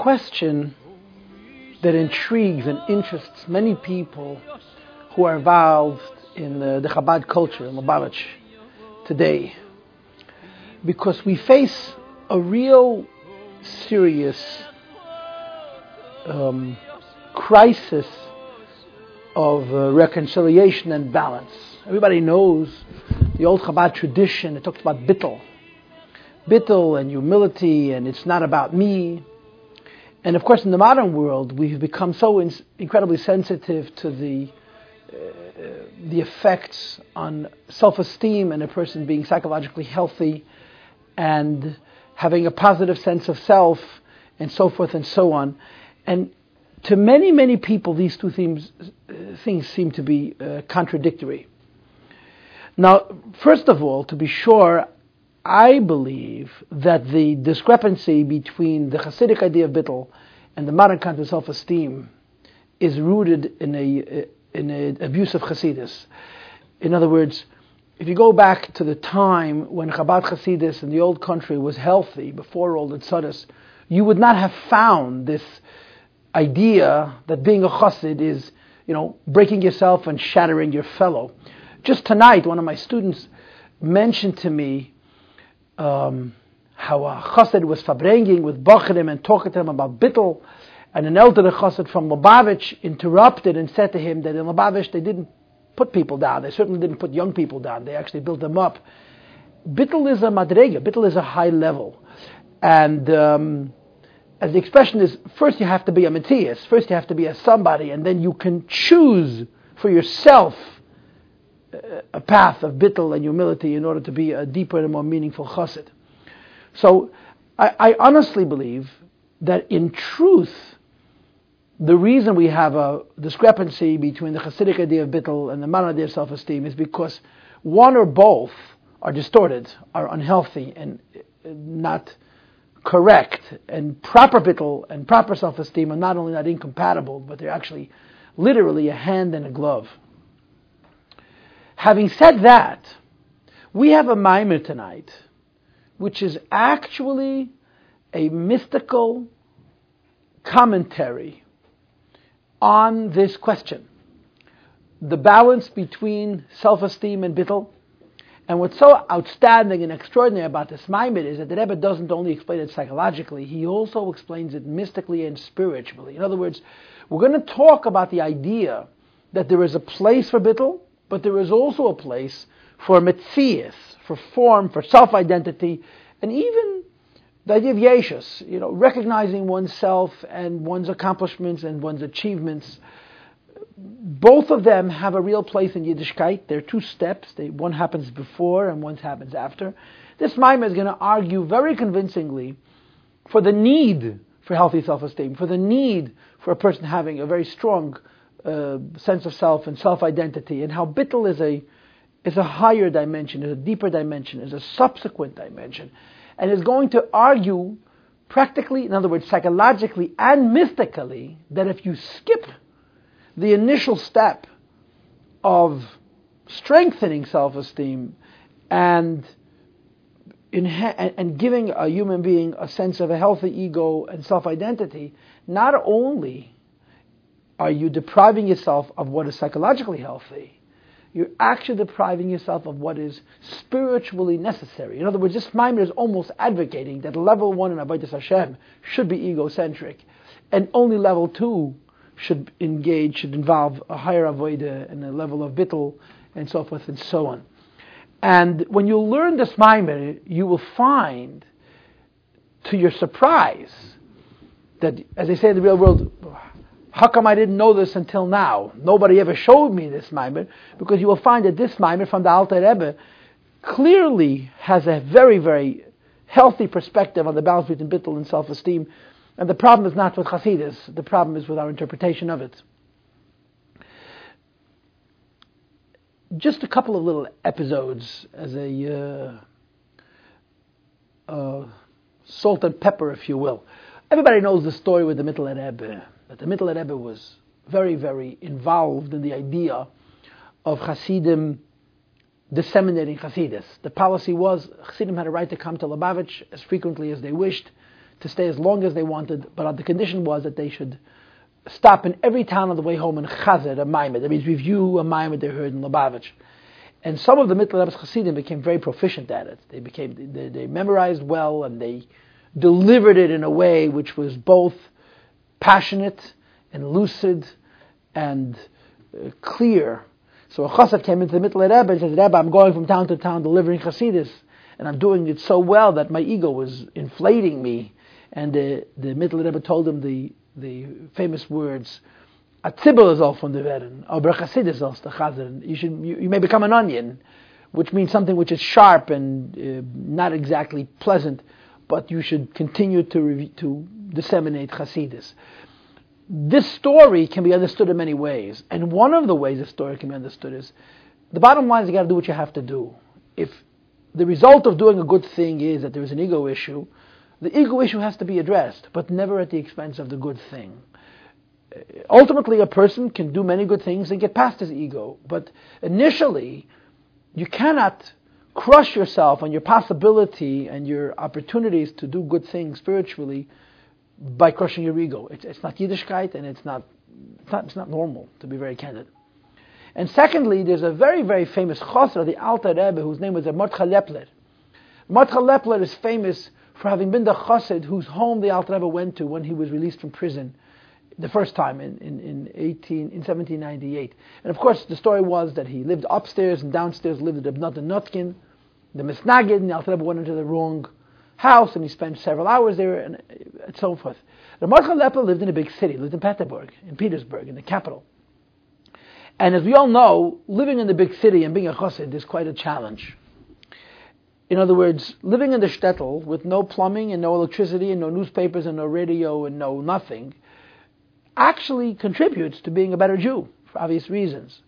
question that intrigues and interests many people who are involved in the, the Chabad culture in Lubavitch today. Because we face a real serious um, crisis of uh, reconciliation and balance. Everybody knows the old Chabad tradition, it talks about bittel. Bittel and humility, and it's not about me. And of course, in the modern world, we've become so in- incredibly sensitive to the uh, the effects on self-esteem and a person being psychologically healthy and having a positive sense of self and so forth and so on. And to many, many people, these two themes, uh, things seem to be uh, contradictory. Now, first of all, to be sure, I believe that the discrepancy between the Hasidic idea of bittul and the modern concept of self-esteem is rooted in a in an abuse of Hasidus. In other words, if you go back to the time when Chabad Hasidus in the old country was healthy, before all the tzaddas, you would not have found this idea that being a chassid is, you know, breaking yourself and shattering your fellow. Just tonight, one of my students mentioned to me um, how a chassid was fabringing with Bachrim and talking to him about bittel, and an elder chassid from Lubavitch interrupted and said to him that in Lubavitch they didn't put people down. They certainly didn't put young people down. They actually built them up. Bittel is a madrega. Bittel is a high level. And um, as the expression is, first you have to be a Matthias. First you have to be a somebody, and then you can choose for yourself a path of bittel and humility in order to be a deeper and more meaningful chassid. So I, I honestly believe that in truth, the reason we have a discrepancy between the Hasidic idea of bittel and the modern idea of self-esteem is because one or both are distorted, are unhealthy, and not correct. And proper bittel and proper self-esteem are not only not incompatible, but they're actually literally a hand and a glove. Having said that, we have a maimer tonight, which is actually a mystical commentary on this question. The balance between self-esteem and bittel. And what's so outstanding and extraordinary about this Maimer is that the Rebbe doesn't only explain it psychologically, he also explains it mystically and spiritually. In other words, we're going to talk about the idea that there is a place for bittel, but there is also a place for mitzias, for form, for self-identity, and even the idea of yeshus, you know, recognizing oneself and one's accomplishments and one's achievements. Both of them have a real place in Yiddishkeit. There are two steps. They, one happens before and one happens after. This Maimer is going to argue very convincingly for the need for healthy self-esteem, for the need for a person having a very strong uh, sense of self and self-identity, and how bittel is a is a higher dimension, is a deeper dimension, is a subsequent dimension and is going to argue practically, in other words, psychologically and mystically, that if you skip the initial step of strengthening self-esteem and and giving a human being a sense of a healthy ego and self-identity, not only are you depriving yourself of what is psychologically healthy, you're actually depriving yourself of what is spiritually necessary. In other words, this Maimer is almost advocating that level one in Avodah Hashem should be egocentric, and only level two should engage, should involve a higher Avodah and a level of bittel, and so forth and so on. And when you learn this Maimer, you will find, to your surprise, that, as they say in the real world, how come I didn't know this until now? Nobody ever showed me this Maimer, because you will find that this Maimer from the Alter Rebbe clearly has a very, very healthy perspective on the balance between bittul and self-esteem. And the problem is not with Hasidus, the problem is with our interpretation of it. Just a couple of little episodes as a uh, uh, salt and pepper, if you will. Everybody knows the story with the Mittler Rebbe, that the Mittler Rebbe was very, very involved in the idea of Hasidim disseminating Hasidus. The policy was Hasidim had a right to come to Lubavitch as frequently as they wished, to stay as long as they wanted, but the condition was that they should stop in every town on the way home in Chazar, a Maimer. That means review a Maimer they heard in Lubavitch. And some of the Mittler Rebbe's Hasidim became very proficient at it. They became they, they memorized well and they delivered it in a way which was both passionate and lucid and uh, clear. So a chassid came into the Mittler Rebbe and said, Rebbe, I'm going from town to town delivering chasidus, and I'm doing it so well that my ego was inflating me. And the, the Mittler Rebbe told him the, the famous words, a tzibel is all from the Veren, aber chasidus is the chazar. You, should, you, you may become an onion, which means something which is sharp and uh, not exactly pleasant, but you should continue to, to disseminate chasidus this story can be understood in many ways. And one of the ways the story can be understood is the bottom line is you got to do what you have to do. If the result of doing a good thing is that there is an ego issue, the ego issue has to be addressed, but never at the expense of the good thing. Ultimately, a person can do many good things and get past his ego, but initially, you cannot crush yourself on your possibility and your opportunities to do good things spiritually by crushing your ego. It's, it's not Yiddishkeit and it's not, it's not, it's not normal, to be very candid. And secondly, there's a very, very famous chasra, the Alter Rebbe, whose name was Mordechai Lepler. Mordechai Lepler is famous for having been the chassid whose home the Alter Rebbe went to when he was released from prison the first time in, in, in, 18, in 1798. And of course, the story was that he lived upstairs and downstairs lived the Ibnat and Nutkin, the Misnagid, and the Alter Rebbe went into the wrong house and he spent several hours there and, and so forth. Mordechai Lepler lived in a big city, lived in Petersburg, in Petersburg, in the capital. And as we all know, living in the big city and being a chassid is quite a challenge. In other words, living in the shtetl with no plumbing and no electricity and no newspapers and no radio and no nothing actually contributes to being a better Jew for obvious reasons.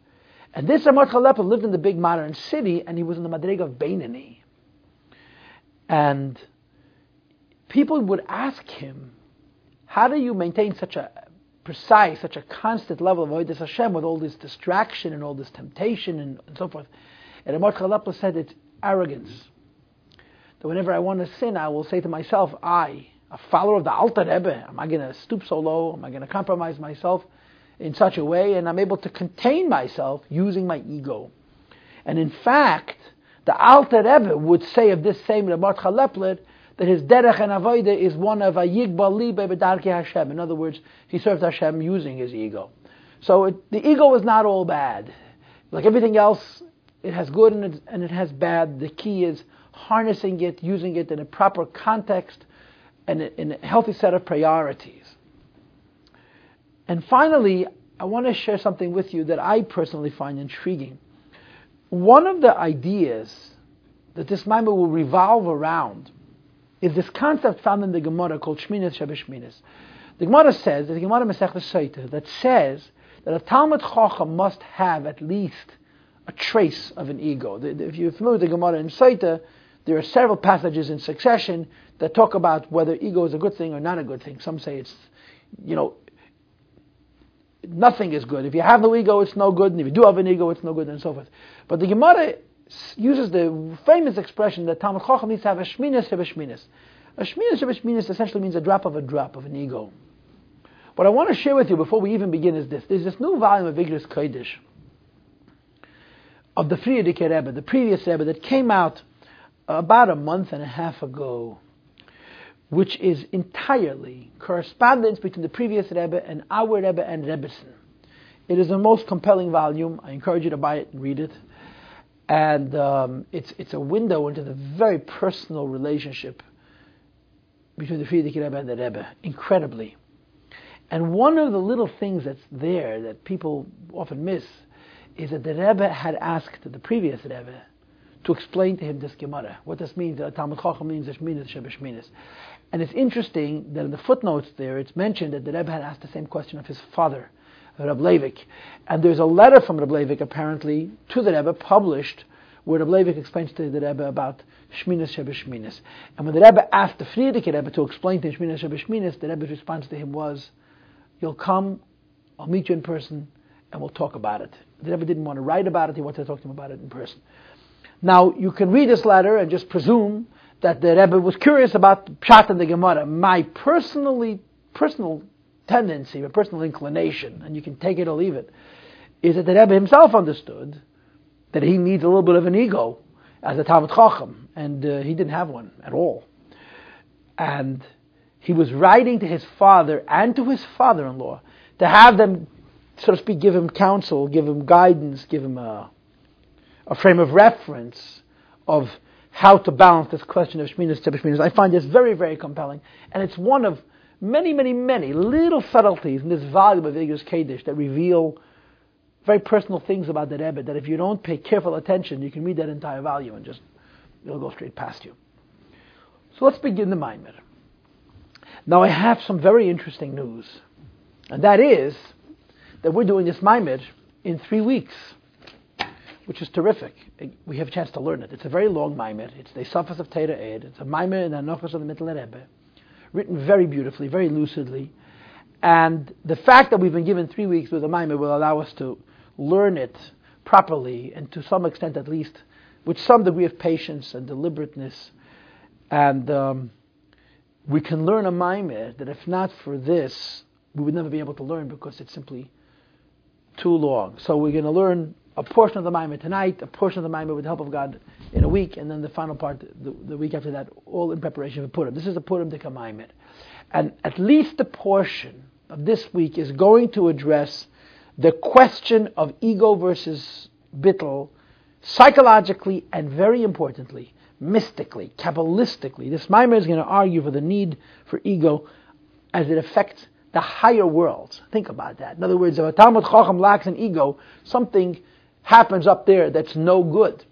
And this Mordechai Lepler lived in the big modern city and he was in the Madrig of Beinoni. And people would ask him, how do you maintain such a precise, such a constant level of Avodah Hashem with all this distraction and all this temptation and, and so forth? And Amar Chalapla said it's arrogance. That whenever I want to sin, I will say to myself, I, a follower of the Alter Rebbe, am I going to stoop so low? Am I going to compromise myself in such a way? And I'm able to contain myself using my ego. And in fact, the Alter Rebbe would say of this same Ramat Chalepler that his derech and avodah is one of a yigbal b'darki Hashem. In other words, he served Hashem using his ego. So it, the ego is not all bad. Like everything else, it has good and it, and it has bad. The key is harnessing it, using it in a proper context, and in a healthy set of priorities. And finally, I want to share something with you that I personally find intriguing. One of the ideas that this Maimer will revolve around is this concept found in the Gemara called Shminas Shebeshminas. The Gemara says, the Gemara Masech Saita, that says that a Talmud Chacham must have at least a trace of an ego. If you're familiar with the Gemara in Saita, there are several passages in succession that talk about whether ego is a good thing or not a good thing. Some say it's, you know, nothing is good. If you have no ego, it's no good, and if you do have an ego, it's no good, and so forth. But the Gemara uses the famous expression that Talmud Chacham needs to have a shminas shebeshminas. A shminas shebeshminas essentially means a drop of a drop of an ego. What I want to share with you before we even begin is this. There's this new volume of Igros Kodesh of the Frierdiker Rebbe, the previous Rebbe, that came out about a month and a half ago, which is entirely correspondence between the previous Rebbe and our Rebbe and Rebbetzin. It is the most compelling volume. I encourage you to buy it and read it and um, it's it's a window into the very personal relationship between the Frierdiker Rebbe and the Rebbe, incredibly. And one of the little things that's there that people often miss is that the Rebbe had asked the previous Rebbe to explain to him this Gemara, what this means, that Talmud Chacham means Shminas Shebeshminas. And it's interesting that in the footnotes there, it's mentioned that the Rebbe had asked the same question of his father, Reb. And there's a letter from Reb apparently to the Rebbe published where Leivik explains to the Rebbe about Shminas Shebeshminas. And when the Rebbe asked the Frierdiker Rebbe to explain to him Shminas Shebeshminas, the Rebbe's response to him was, You'll come, I'll meet you in person, and we'll talk about it. The Rebbe didn't want to write about it, he wanted to talk to him about it in person. Now, you can read this letter and just presume that the Rebbe was curious about Pshat and the Gemara. My personally, personal tendency, my personal inclination, and you can take it or leave it, is that the Rebbe himself understood that he needs a little bit of an ego as a Talmud Chacham, and uh, he didn't have one at all. And he was writing to his father and to his father-in-law to have them, so to speak, give him counsel, give him guidance, give him a, a frame of reference of how to balance this question of Shminas Shminas. I find this very, very compelling, and it's one of many, many, many little subtleties in this volume of Igros Kodesh that reveal very personal things about the Rebbe that if you don't pay careful attention, you can read that entire volume and just it'll go straight past you. So let's begin the Maimer. Now I have some very interesting news, and that is that we're doing this Maimer in three weeks, which is terrific. We have a chance to learn it. It's a very long Maimer. It's the Safas of Teira Ed. It's a Maimer in the Anochas of the Mittler Rebbe, written very beautifully, very lucidly. And the fact that we've been given three weeks with a Maimer will allow us to learn it properly and to some extent at least with some degree of patience and deliberateness. And um, we can learn a Maimer that if not for this, we would never be able to learn because it's simply too long. So we're going to learn a portion of the Maimer tonight, a portion of the Maimer with the help of God in a week, and then the final part the, the week after that, all in preparation for Purim. This is the Purim Dika Maimer. And at least a portion of this week is going to address the question of ego versus bittel, psychologically and very importantly, mystically, kabbalistically. This Maimer is going to argue for the need for ego as it affects the higher worlds. Think about that. In other words, if a Talmud Chacham lacks an ego, something happens up there that's no good.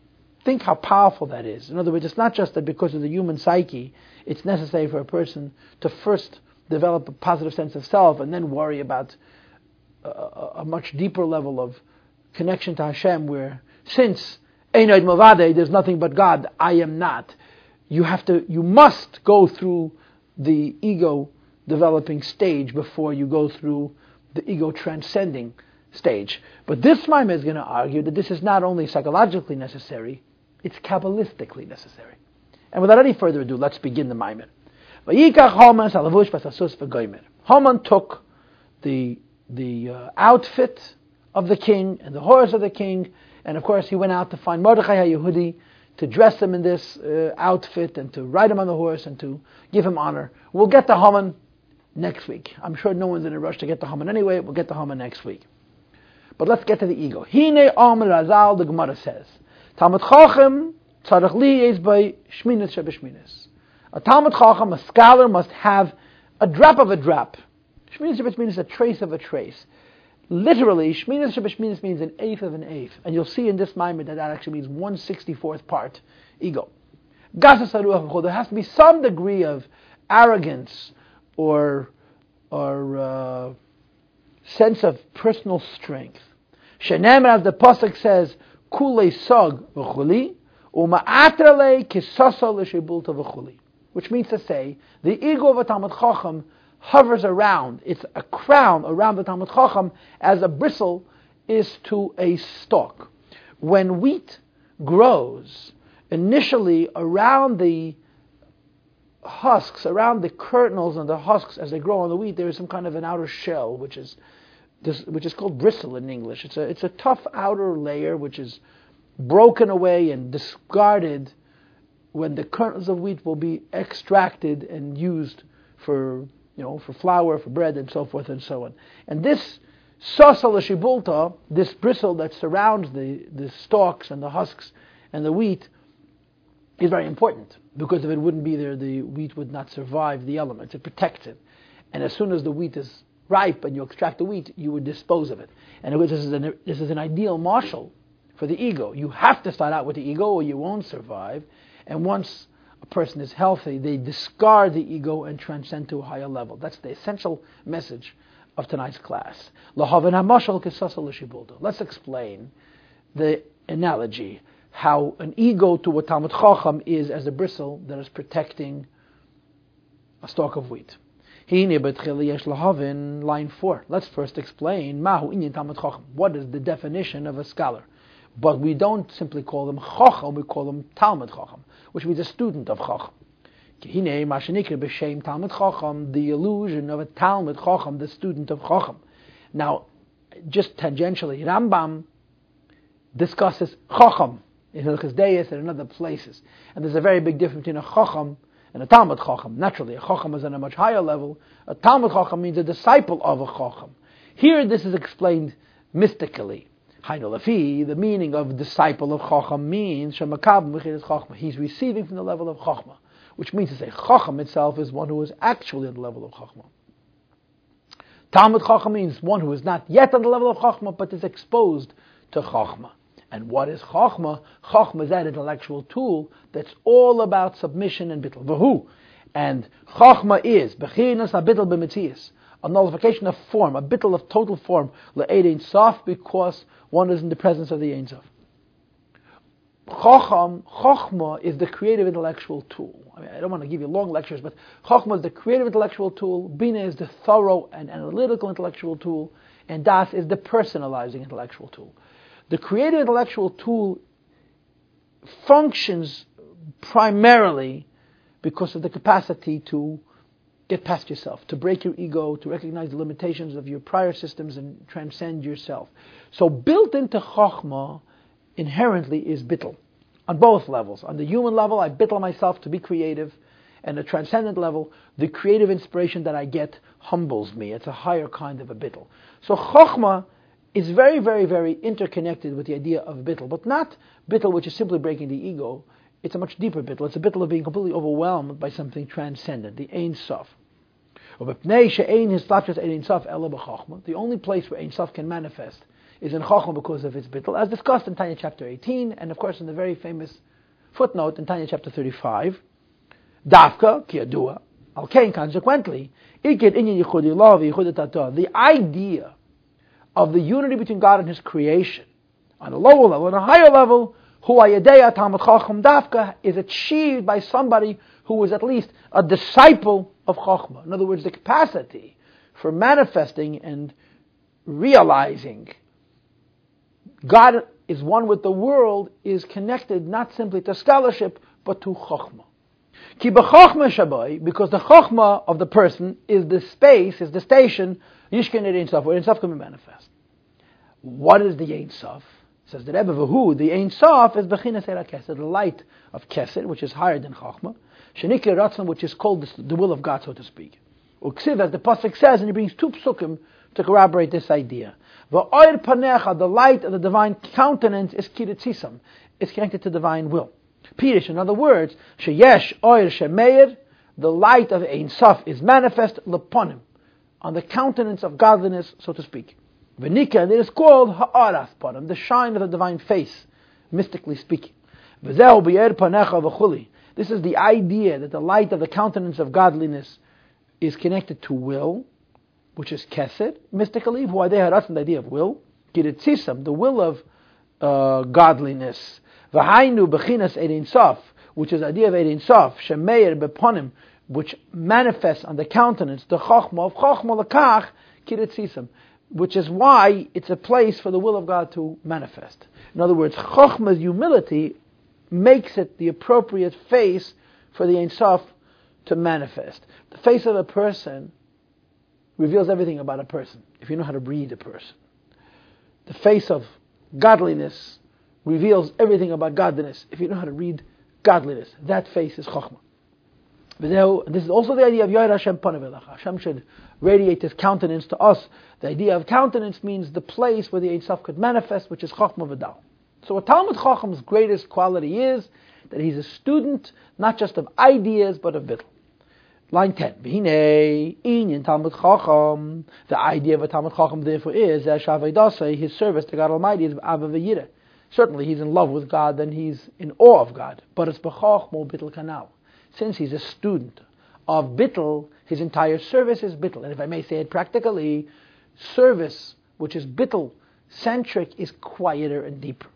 Think how powerful that is. In other words, it's not just that because of the human psyche, it's necessary for a person to first develop a positive sense of self and then worry about a, a much deeper level of connection to Hashem where since Einoid Mavade, there's nothing but God, I am not. You have to, you must go through the ego developing stage before you go through the ego transcending stage. But this Maimer is going to argue that this is not only psychologically necessary, it's kabbalistically necessary. And without any further ado, let's begin the Maimer. Haman took the the uh, outfit of the king and the horse of the king, and of course he went out to find Mordechai HaYehudi to dress him in this uh, outfit and to ride him on the horse and to give him honor. We'll get to Haman next week. I'm sure no one's in a rush to get to Haman anyway. We'll get to Haman next week. But let's get to the ego. Hine Amr Razal, the Gemara says, Talmud Chacham tzarech li is by shminis shebeshminis. A Talmud Chacham, a scholar, must have a drop of a drop Shminas Shabbat is a trace of a trace. Literally, Shminas Shabbat means an eighth of an eighth. And you'll see in this Maimer that that actually means 164th part ego. There has to be some degree of arrogance or, or uh, sense of personal strength. Shenem, as the Pasuk says, Kule Sog v'chuli, uma'atrale kisasa l'shebulta v'chuli. Which means to say, the ego of a Talmud Chacham hovers around. It's a crown around the Talmud Chacham as a bristle is to a stalk. When wheat grows, initially around the husks, around the kernels and the husks as they grow on the wheat, there is some kind of an outer shell, which is this, which is called bristle in English. It's a it's a tough outer layer which is broken away and discarded when the kernels of wheat will be extracted and used for you know, for flour, for bread, and so forth and so on. And this sasal shibulta, this bristle that surrounds the, the stalks and the husks and the wheat, is very important because if it wouldn't be there, the wheat would not survive the elements. It protects it. And as soon as the wheat is ripe and you extract the wheat, you would dispose of it. And this is an, this is an ideal mashal for the ego. You have to start out with the ego or you won't survive. And once a person is healthy, they discard the ego and transcend to a higher level. That's the essential message of tonight's class. Let's explain the analogy. how an ego to a Talmud Chacham is as a bristle that is protecting a stalk of wheat. Line 4. Let's first explain Talmud. What is the definition of a scholar? But we don't simply call them Chacham, we call them Talmud Chacham, which means a student of Chacham. The illusion of a Talmud Chacham, the student of Chacham. Now, just tangentially, Rambam discusses Chacham in Hilchas Deis and in other places. And there's a very big difference between a Chacham and a Talmud Chacham. Naturally, a Chacham is on a much higher level. A Talmud Chacham means a disciple of a Chacham. Here, this is explained mystically. Hainu Lafi, the meaning of disciple of Chacham means Chachma. He's receiving from the level of Chachma, which means to say Chacham itself is one who is actually at the level of Chachma. Talmud Chacham means one who is not yet on the level of Chachma, but is exposed to Chachma. And what is Chachma? Chachma is that intellectual tool that's all about submission and bittul. Vahu. And Chachma is Bechinas HaBittul B'Metzias, a nullification of form, a bittul of total form, Le'eid Sof, because one is in the presence of the Ein Sof. Chacham, Chachma is the creative intellectual tool. I mean, I don't want to give you long lectures, but Chachma is the creative intellectual tool, Bina is the thorough and analytical intellectual tool, and Das is the personalizing intellectual tool. The creative intellectual tool functions primarily because of the capacity to get past yourself, to break your ego, to recognize the limitations of your prior systems and transcend yourself. So built into Chokhmah inherently is bittel on both levels. On the human level, I bittel myself to be creative, and the transcendent level, the creative inspiration that I get humbles me. It's a higher kind of a bittel. So Chokhmah is very, very, very interconnected with the idea of bittul, but not bittul which is simply breaking the ego. It's a much deeper bittul. It's a bittul of being completely overwhelmed by something transcendent, the Ein Sof. The only place where Ein Sof can manifest is in Chachma because of its bittul, as discussed in Tanya chapter 18, and of course in the very famous footnote in Tanya chapter 35. Dafka, kiyadua, al consequently, the idea of the unity between God and His creation on a lower level, on a higher level, Huayadeya Talmud Chacham Dafka is achieved by somebody who is at least a disciple of Chachma. In other words, the capacity for manifesting and realizing God is one with the world is connected not simply to scholarship, but to Chachma. Ki because the Chachma of the person is the space, is the station Yishkin Ein Sof, where Ein Sof can be manifest. What is the Ein Sof? Says the Rebbe Vahu, the Ein Sof is Bechinas Era the light of Kesed, which is higher than Chachma. Shenikle Ratzon, which is called the will of God, so to speak. Uksiv, as the Pasuk says, and he brings two psukim to corroborate this idea. V'oir panecha, the light of the divine countenance is kiritzisam, is connected to divine will. Pirish, in other words, sheyesh oir shemeir, the light of Ein Sof is manifest leponim, on the countenance of godliness, so to speak. Venika, and it is called Ha'aras Param, the shine of the divine face, mystically speaking. This is the idea that the light of the countenance of godliness is connected to will, which is kesed, mystically. Why they had us the idea of will. Kiritzisam, the will of uh, godliness. V'hainu bechinas edin sof, which is the idea of edin sof, shemeir beponim, which manifests on the countenance, the chokhmah of chokhmah lakach kiritzisam, which is why it's a place for the will of God to manifest. In other words, chokhmah's humility makes it the appropriate face for the Ein Sof to manifest. The face of a person reveals everything about a person, if you know how to read a person. The face of godliness reveals everything about godliness, if you know how to read godliness. That face is chokhmah. This is also the idea of Yoir Hashem Panav Hashem should radiate His countenance to us. The idea of countenance means the place where the Ein Sof could manifest, which is Chachma V'dal. So a Talmud Chacham's greatest quality is that he's a student not just of ideas but of bittul. Line 10. Inyan Talmud Chacham. The idea of a Talmud Chacham therefore is that his service to God Almighty is Ava Certainly he's in love with God, then he's in awe of God. But it's B'chach Mo Bittul Kanal since he's a student of Bittel, his entire service is Bittel. And if I may say it practically, service, which is Bittel centric, is quieter and deeper.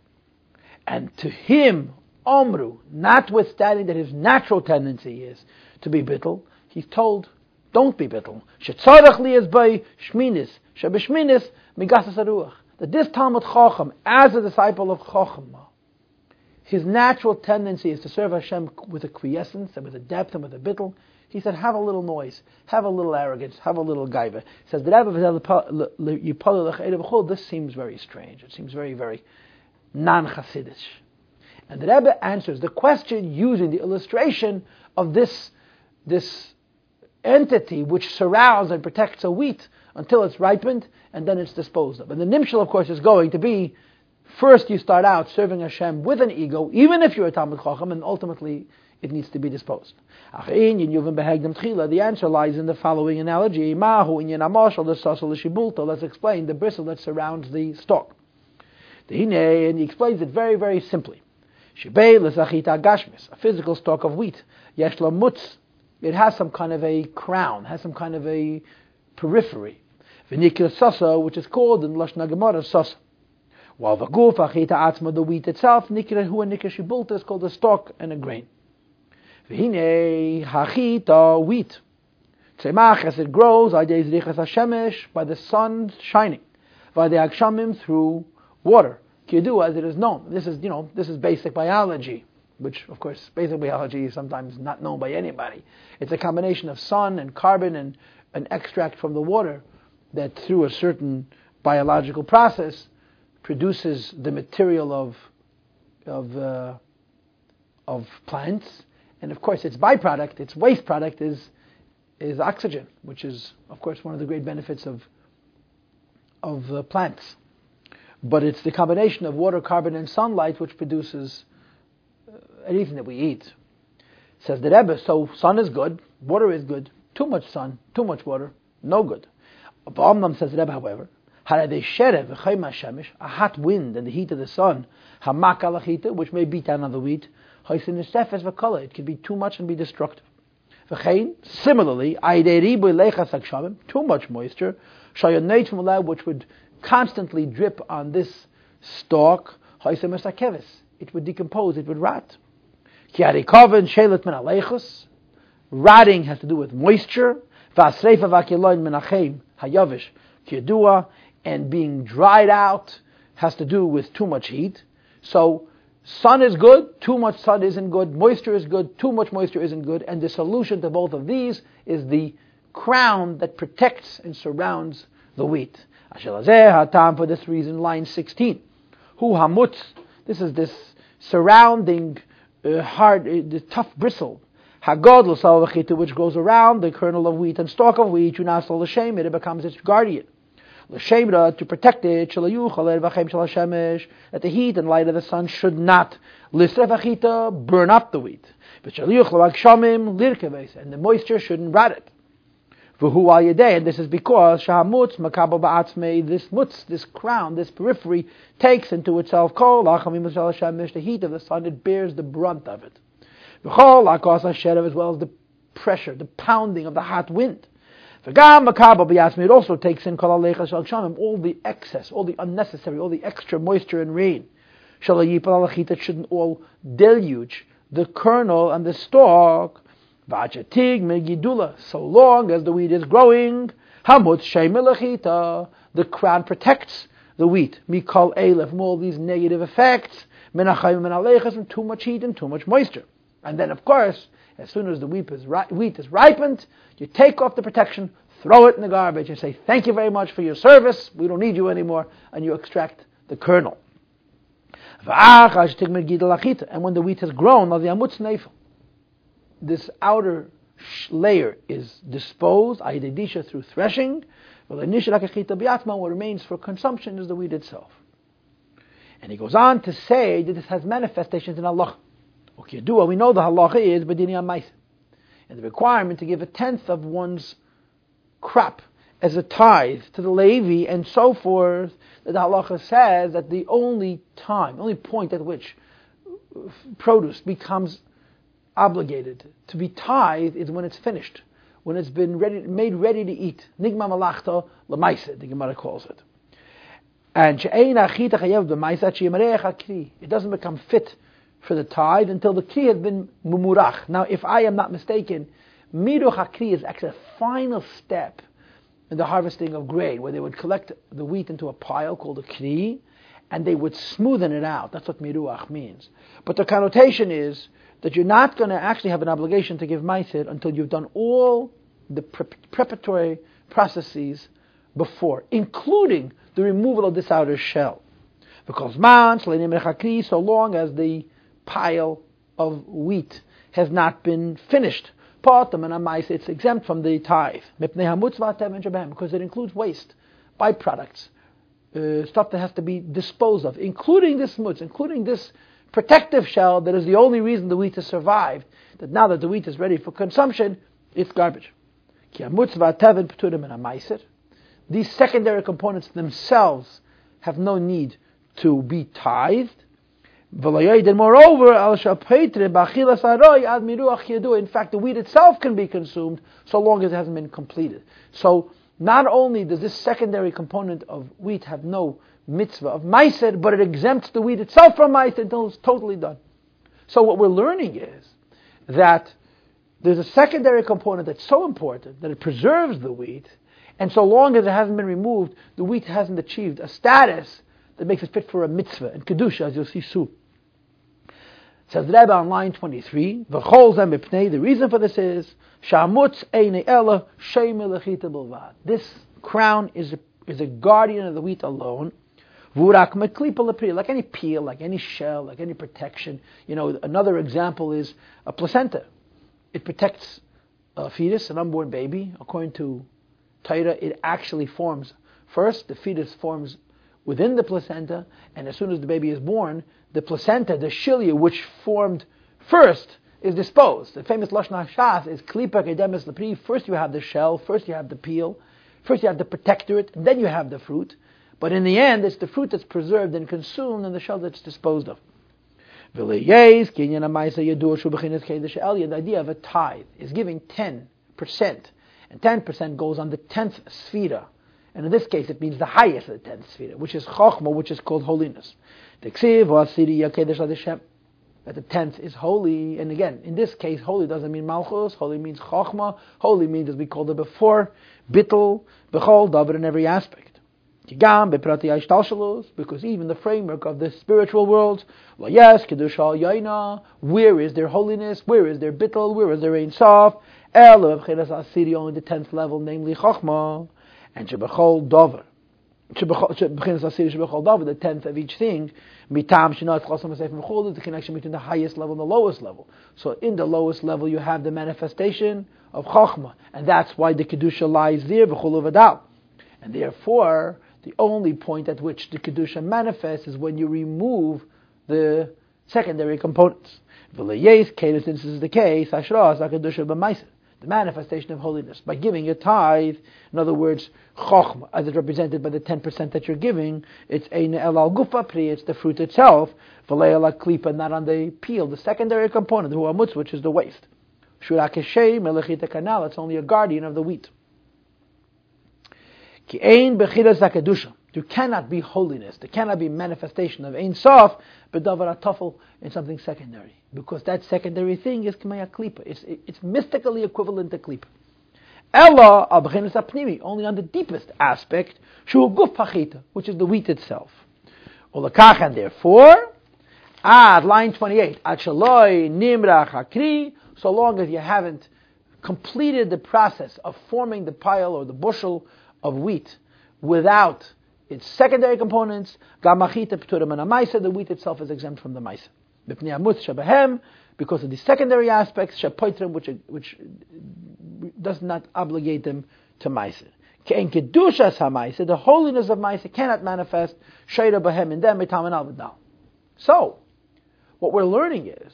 And to him, Omru, notwithstanding that his natural tendency is to be bittel, he's told, don't be bittel. Shetzarach li is by shminis, shebeshminis migasas. That this Talmud Chacham, as a disciple of Chacham, his natural tendency is to serve Hashem with a quiescence and with a depth and with a bittel. He said, have a little noise, have a little arrogance, have a little gaiva. Says, this seems very strange. It seems very, very non-Hasidish. And the Rebbe answers the question using the illustration of this, this entity which surrounds and protects a wheat until it's ripened and then it's disposed of. And the nimshal, of course, is going to be first you start out serving Hashem with an ego, even if you're a Talmud Chacham, and ultimately it needs to be disposed. The answer lies in the following analogy. Let's explain the bristle that surrounds the stalk. And he explains it very, very simply. A physical stalk of wheat. It has some kind of a crown, has some kind of a periphery. which is called in Lashon Gemara sasa. While the guf achita atzma, the wheat itself, nikra hu nikra shibulta, is called a stalk and a grain. V'hine hachita wheat. Tzemach, as it grows, aydeis richas hashemesh, by the sun shining. V'adei akshamim, through water. Kidu, as it is known. This is, you know, this is basic biology, which, of course, basic biology is sometimes not known by anybody. It's a combination of sun and carbon and an extract from the water that through a certain biological process produces the material of of uh, of plants, and of course its byproduct, its waste product is is oxygen, which is of course one of the great benefits of of uh, plants. But it's the combination of water, carbon, and sunlight which produces uh, anything that we eat. Says the Rebbe, so sun is good, water is good. Too much sun, too much water, no good. Abamnam says the Rebbe, however, a hot wind and the heat of the sun, which may beat down on the wheat, it can be too much and be destructive. Similarly, too much moisture, which would constantly drip on this stalk, it would decompose, it would rot. Rotting has to do with moisture and being dried out has to do with too much heat. So sun is good, too much sun isn't good, moisture is good, too much moisture isn't good, and the solution to both of these is the crown that protects and surrounds the wheat. Hatam for this reason, line 16. Hu hamutz, this is this surrounding uh, hard, uh, the tough bristle. Hagodl which goes around the kernel of wheat and stalk of wheat, you Yunasal the it becomes its guardian l'shemra to protect it that the heat and light of the sun should not burn up the wheat. And the moisture shouldn't rot it. And this is because shahamutz makabel this mutz, this crown, this periphery, takes into itself kol the heat of the sun, it bears the brunt of it. As well as the pressure, the pounding of the hot wind. It also takes in all the excess, all the unnecessary, all the extra moisture and rain. That shouldn't all deluge the kernel and the stalk. So long as the wheat is growing, the crown protects the wheat. Elef from all these negative effects. From too much heat and too much moisture. And then, of course, as soon as the wheat is, ri- wheat is ripened, you take off the protection, throw it in the garbage, and say, Thank you very much for your service, we don't need you anymore, and you extract the kernel. And when the wheat has grown, this outer layer is disposed, through threshing, what remains for consumption is the wheat itself. And he goes on to say that this has manifestations in Allah. Do we know the halacha is bedini and the requirement to give a tenth of one's crop as a tithe to the Levi and so forth. That the halacha says that the only time, only point at which produce becomes obligated to be tithe is when it's finished, when it's been ready, made ready to eat. Nigma malachta lemaisa, the Gemara calls it. And. It doesn't become fit for the tithe until the kri has been mumurach. Now, if I am not mistaken, miruch hakri is actually a final step in the harvesting of grain, where they would collect the wheat into a pile called a kri, and they would smoothen it out. That's what miruach means. But the connotation is that you're not going to actually have an obligation to give ma'aser until you've done all the pre- preparatory processes before, including the removal of this outer shell. Because man, so long as the pile of wheat has not been finished, Partam and amais, it's exempt from the tithe because it includes waste, byproducts, uh, stuff that has to be disposed of, including this mutz, including this protective shell that is the only reason the wheat has survived. That now that the wheat is ready for consumption, it's garbage. These secondary components themselves have no need to be tithed. And moreover, in fact, the wheat itself can be consumed so long as it hasn't been completed. So, not only does this secondary component of wheat have no mitzvah of meiser, but it exempts the wheat itself from meiser until it's totally done. So, what we're learning is that there's a secondary component that's so important that it preserves the wheat, and so long as it hasn't been removed, the wheat hasn't achieved a status that makes it fit for a mitzvah and kedusha, as you'll see soon. Says Rebbe on line 23, the reason for this is, This crown is a, is a guardian of the wheat alone. Vurak Like any peel, like any shell, like any protection. You know, another example is a placenta. It protects a fetus, an unborn baby. According to Torah, it actually forms. First, the fetus forms within the placenta, and as soon as the baby is born, the placenta, the cilia, which formed first, is disposed. The famous Lashon HaShas is Klipa Kedemis Lepri. First you have the shell, first you have the peel, first you have the protectorate, and then you have the fruit. But in the end, it's the fruit that's preserved and consumed and the shell that's disposed of. The idea of a tithe is giving 10%, and 10% goes on the 10th sphera and in this case, it means the highest of the ten sphere, which is Chokhmah, which is called holiness. That the tenth is holy, and again, in this case, holy doesn't mean Malchus, holy means Chokhmah, holy means, as we called it before, Bittel, Bechol, David in every aspect. Because even the framework of the spiritual world, yes, where is their holiness, where is their bittul, where is their Ein Sof, only the tenth level, namely Chokhmah and shebechol dover. The tenth of each thing, mitam the connection between the highest level and the lowest level. So in the lowest level, you have the manifestation of chachma, and that's why the kedusha lies there, vadal. And therefore, the only point at which the kedusha manifests is when you remove the secondary components. Since this is the case, the manifestation of holiness. By giving a tithe, in other words, chokhmah, as it's represented by the 10% that you're giving, it's ein el al gufa pri, it's the fruit itself, v'lei al klipa, not on the peel, the secondary component, the huamutz, which is the waste. Shurak melechita kanal, it's only a guardian of the wheat. Ki ein bechiras there cannot be holiness. There cannot be manifestation of Ein Sof, but Davar Atafel in something secondary. Because that secondary thing is Kmaya Klipa. It's, it's mystically equivalent to Klipa. Ella Abchenis Apnimi, only on the deepest aspect, Shu Guf Pachita, which is the wheat itself. Olakach, and therefore, at line 28, At Shaloi Nimra Chakri, so long as you haven't completed the process of forming the pile or the bushel of wheat without its secondary components, gamachita and amaisa, the wheat itself is exempt from the maisa. Because of the secondary aspects, shapoitrim, which, which does not obligate them to maisa. Kein kedushas hamaisa, the holiness of maisa cannot manifest. Shayra bahem in them al So, what we're learning is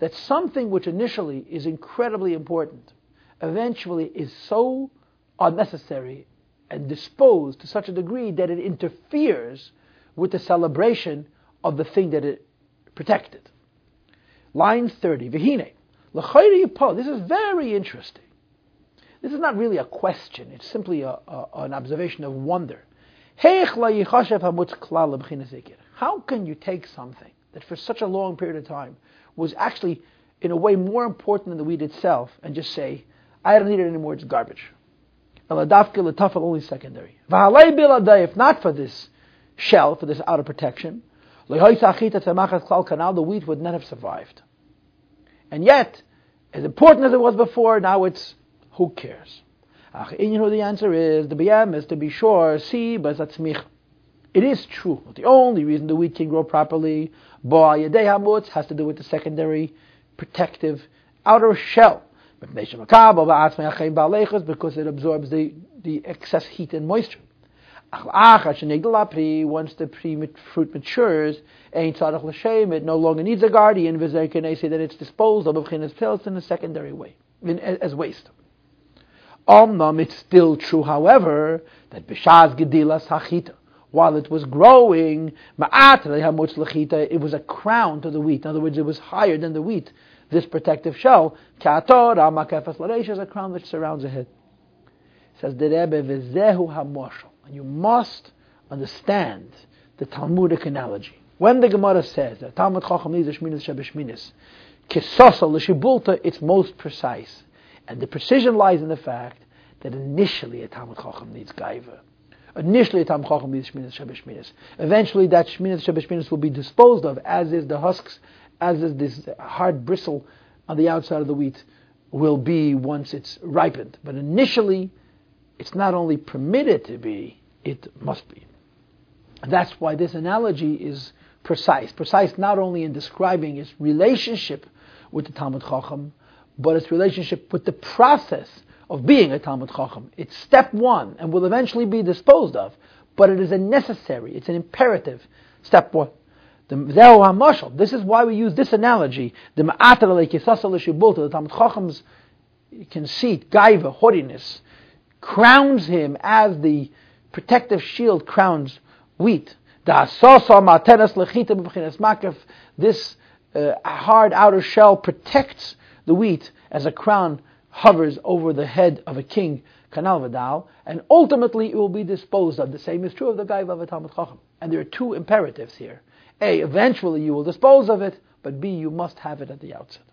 that something which initially is incredibly important, eventually is so unnecessary and disposed to such a degree that it interferes with the celebration of the thing that it protected. Line 30, Vihine. This is very interesting. This is not really a question, it's simply a, a, an observation of wonder. How can you take something that for such a long period of time was actually, in a way, more important than the weed itself and just say, I don't need it anymore, it's garbage? Only secondary. If not for this shell, for this outer protection, the wheat would not have survived. And yet, as important as it was before, now it's who cares? You know the answer is the BM is to be sure, see, but it is true. The only reason the wheat can grow properly, has to do with the secondary protective outer shell. Because it absorbs the, the excess heat and moisture. Once the fruit matures, it no longer needs a guardian, say that it's disposed of in a secondary way, as waste. Omnam, it's still true, however, that b'shaz gedilas hachita, while it was growing, it was a crown to the wheat. In other words, it was higher than the wheat. This protective shell, is a crown which surrounds the head. It Says the Rebbe, And you must understand the Talmudic analogy. When the Gemara says that Talmud Chacham a Shminis Shebeshminis, Kisosal L'Shibulta, it's most precise. And the precision lies in the fact that initially a Talmud Chacham needs Gaiva. Initially, a Talmud Chacham needs Shminas Shebeshminas. Eventually, that Shminas Shebeshminas will be disposed of, as is the husks, as is this hard bristle on the outside of the wheat will be once it's ripened. But initially, it's not only permitted to be, it must be. That's why this analogy is precise. Precise not only in describing its relationship with the Talmud Chacham, but its relationship with the process of being a Talmud Chacham. It's step one and will eventually be disposed of, but it is a necessary, it's an imperative step one. The Zehu HaMashal, this is why we use this analogy. The the Talmud Chacham's conceit, gaiva, haughtiness, crowns him as the protective shield crowns wheat. This uh, hard outer shell protects the wheat as a crown hovers over the head of a king, Kanal Vidal, and ultimately it will be disposed of. The same is true of the guy of a Talmud Chacham. And there are two imperatives here. A, eventually you will dispose of it, but B, you must have it at the outset.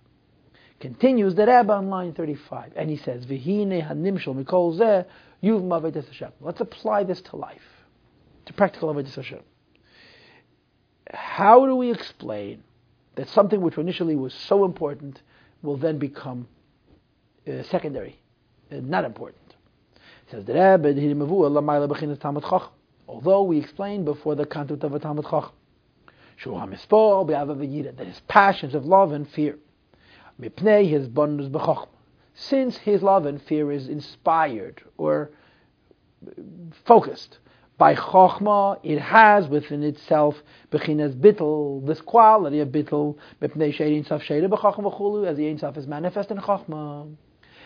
Continues the Rebbe on line 35, and he says, Vihine hanimshal mikol zeh, yuv Hashem. Let's apply this to life, to practical avodas Hashem. How do we explain that something which initially was so important will then become uh, secondary, uh, not important. Says the Rebbe, although we explained before the concept of a Talmud Chacham, that his passions of love and fear, Mipnei his since his love and fear is inspired or focused by Chokhmah, it has within itself Bechinas Bittel, this quality of Bittel, as the Ein Sof is manifest in Chokhmah.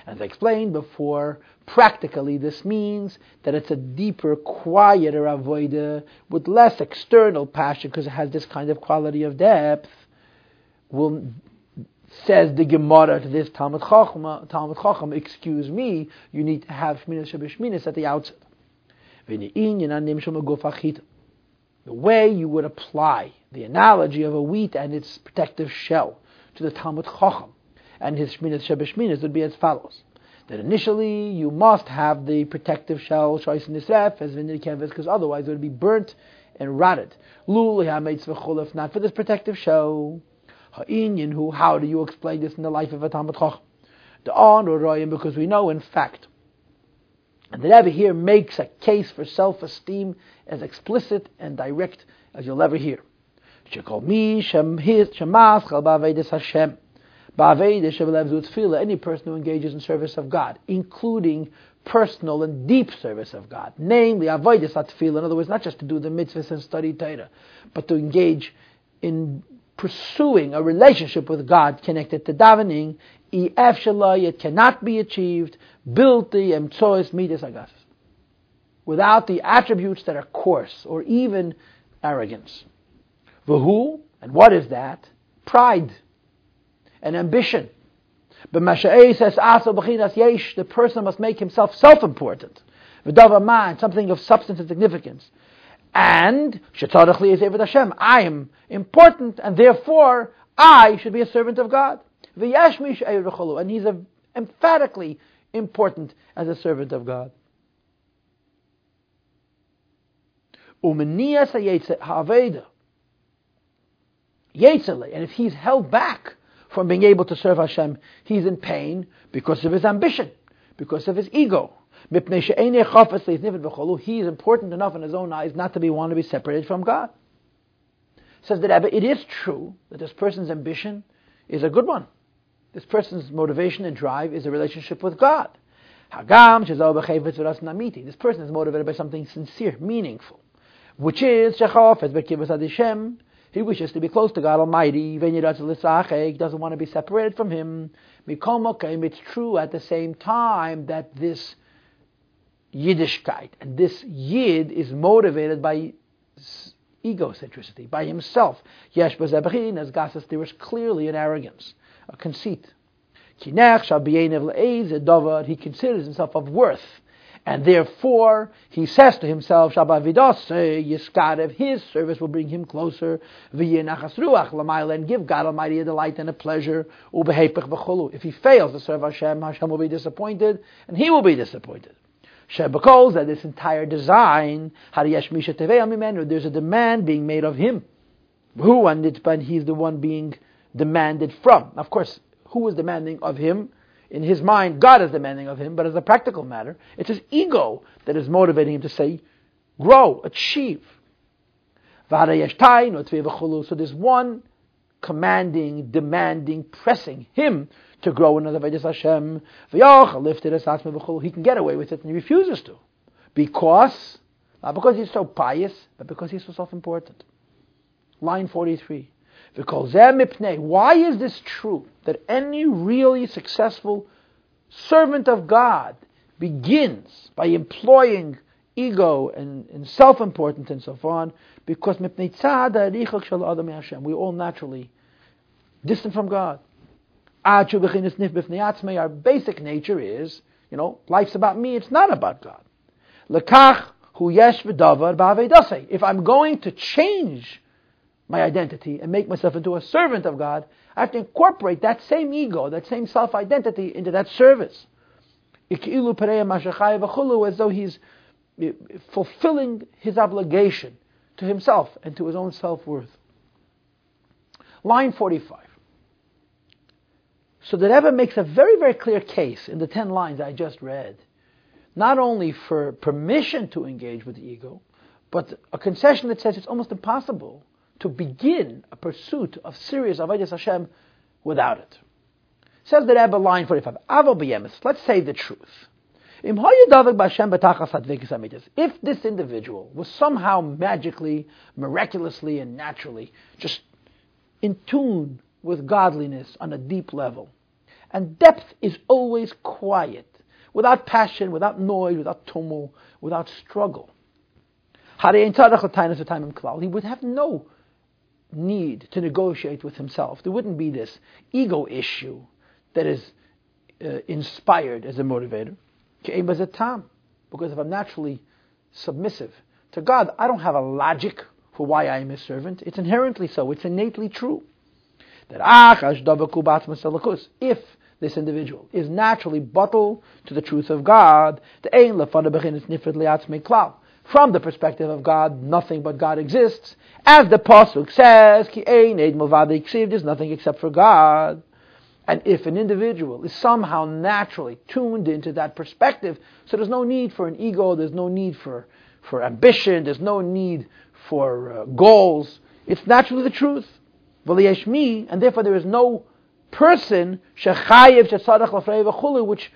As I explained before, practically this means that it's a deeper, quieter avodah with less external passion because it has this kind of quality of depth. Will says the Gemara to this Talmud Chacham, Talmud Chacham, excuse me, you need to have Shminas Shebeshminas at the outset. The way you would apply the analogy of a wheat and its protective shell to the Talmud Chacham and his Shminas Shebeshminas would be as follows. That initially you must have the protective shell, Shois Nisref, as canvas, because otherwise it would be burnt and rotted. Lul if not for this protective shell. Ha'inyan, who, how do you explain this in the life of a Talmud Chacham? The on or because we know in fact, and the Rebbe here makes a case for self-esteem as explicit and direct as you'll ever hear. Hashem. Any person who engages in service of God, including personal and deep service of God, namely avoidus atfila. In other words, not just to do the mitzvahs and study Torah, but to engage in pursuing a relationship with God connected to davening. It cannot be achieved. Bilti emtsois midas agas. Without the attributes that are coarse or even arrogance. Vahu, and what is that? Pride and ambition. But Masha'e ah, says, yesh, the person must make himself self-important. Man, something of substance and significance. And shetzarach li is Hashem. I am important, and therefore I should be a servant of God. And he's a, emphatically important as a servant of God. And if he's held back from being able to serve Hashem, he's in pain because of his ambition, because of his ego. He is important enough in his own eyes not to be want to be separated from God. Says the Rebbe, it is true that this person's ambition is a good one. This person's motivation and drive is a relationship with God. This person is motivated by something sincere, meaningful, which is he wishes to be close to God Almighty. Even he doesn't want to be separated from Him. It's true at the same time that this Yiddishkeit and this Yid is motivated by egocentricity, by himself. Yesh as Gasas, there is clearly an arrogance, a conceit. He considers himself of worth. And therefore, he says to himself, Yiskarev, his service will bring him closer, and give God Almighty a delight and a pleasure. If he fails to serve Hashem, Hashem will be disappointed, and he will be disappointed. Shebakol, that this entire design, there's a demand being made of him. Who and he's the one being demanded from. Of course, who is demanding of him? In his mind, God is demanding of him, but as a practical matter, it's his ego that is motivating him to say, grow, achieve. So there's one commanding, demanding, pressing him to grow in the Vedas Hashem. He can get away with it and he refuses to. Because, not because he's so pious, but because he's so self-important. Line 43. Why is this true? That any really successful servant of God begins by employing ego and, and self-importance and so on, because we're all naturally distant from God. Our basic nature is, you know, life's about me, it's not about God. If I'm going to change my identity and make myself into a servant of God, I have to incorporate that same ego, that same self identity into that service. As though he's eh, fulfilling his obligation to himself and to his own self worth. Line 45. So the Rebbe makes a very, very clear case in the ten lines I just read, not only for permission to engage with the ego, but a concession that says it's almost impossible to begin a pursuit of serious Avodah Hashem without it. Says the Rebbe, line 45, Avo b'yemes, let's say the truth. If this individual was somehow magically, miraculously, and naturally just in tune with godliness on a deep level. And depth is always quiet, without passion, without noise, without tumult, without struggle. He would have no need to negotiate with himself. There wouldn't be this ego issue that is uh, inspired as a motivator. Because if I'm naturally submissive to God, I don't have a logic for why I am His servant. It's inherently so. It's innately true that if this individual is naturally bottled to the truth of God, from the perspective of God, nothing but God exists. As the Pasuk says, Ki there's nothing except for God. And if an individual is somehow naturally tuned into that perspective, so there's no need for an ego, there's no need for, for ambition, there's no need for uh, goals. It's naturally the truth and therefore there is no person which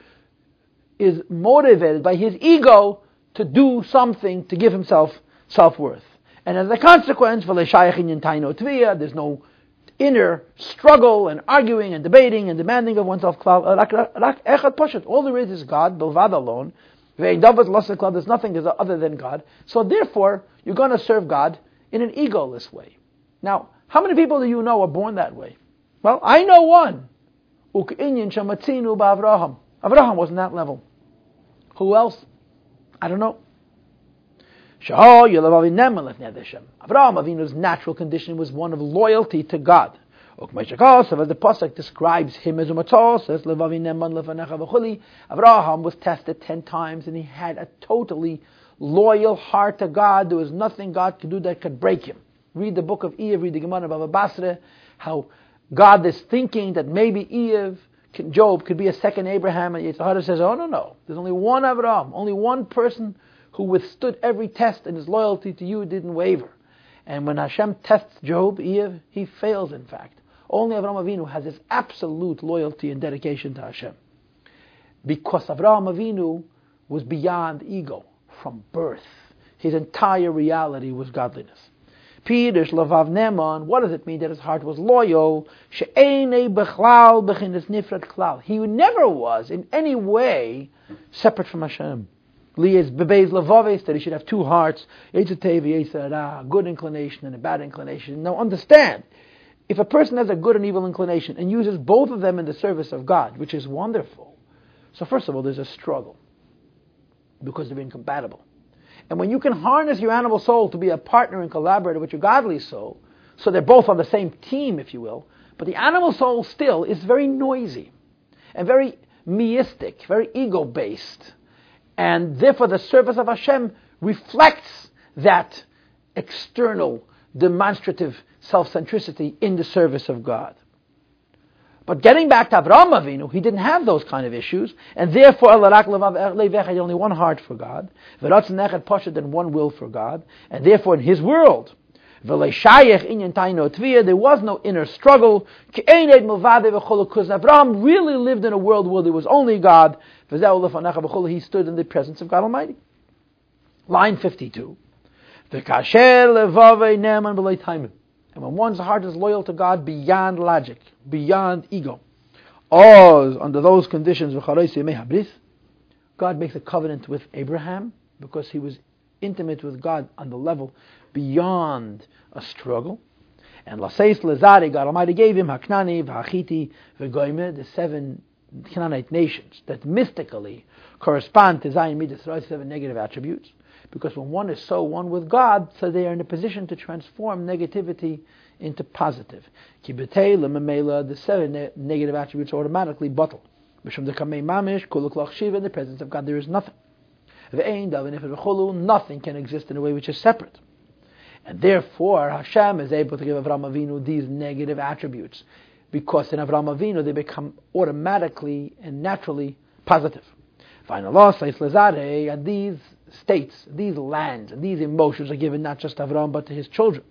is motivated by his ego to do something to give himself self worth. And as a consequence, there's no inner struggle and arguing and debating and demanding of oneself. Uh, All there is is God, Bilvad alone. There's nothing other than God. So therefore, you're going to serve God in an egoless way. Now, how many people do you know are born that way? Well, I know one. Avraham wasn't that level. Who else? I don't know. Avraham Avinu's natural condition was one of loyalty to God. As the pasuk describes him as a says Abraham was tested ten times and he had a totally loyal heart to God. There was nothing God could do that could break him. Read the book of Iyov, read the Gemara of Baba Basra, how God is thinking that maybe Iyov, Job could be a second Abraham, and Yitzhak says, oh no, no, there's only one Abraham, only one person who withstood every test and his loyalty to you didn't waver. And when Hashem tests Job, he fails in fact. Only Avraham Avinu has this absolute loyalty and dedication to Hashem. Because Avraham Avinu was beyond ego from birth. His entire reality was godliness. Pirish Lavav Neman, what does it mean that his heart was loyal? He never was in any way separate from Hashem. Lias bebeis lavaves that he should have two hearts, a good inclination and a bad inclination. Now understand, if a person has a good and evil inclination and uses both of them in the service of God, which is wonderful, so first of all, there's a struggle because they're incompatible. And when you can harness your animal soul to be a partner and collaborator with your godly soul, so they're both on the same team, if you will, but the animal soul still is very noisy and very meistic, very ego based. And therefore, the service of Hashem reflects that external, demonstrative self centricity in the service of God. But getting back to Avraham Avinu, he didn't have those kind of issues, and therefore he had only one heart for God, and one will for God, and therefore in his world, there was no inner struggle. Abraham really lived in a world where there was only God. He stood in the presence of God Almighty. Line 52. And when one's heart is loyal to God beyond logic, beyond ego, or under those conditions, God makes a covenant with Abraham because he was intimate with God on the level beyond a struggle. And Laseis Lazari, God Almighty gave him Haknani, V'Hachiti, V'Goyme, the seven Canaanite nations that mystically correspond to zayin Midas, seven negative attributes. Because when one is so one with God, so they are in a position to transform negativity into positive. The seven negative attributes automatically bottled. In the presence of God, there is nothing. Nothing can exist in a way which is separate. And therefore, Hashem is able to give Avram Avinu these negative attributes. Because in Avram Avinu, they become automatically and naturally positive. And these states, these lands, and these emotions are given not just to Avram but to his children.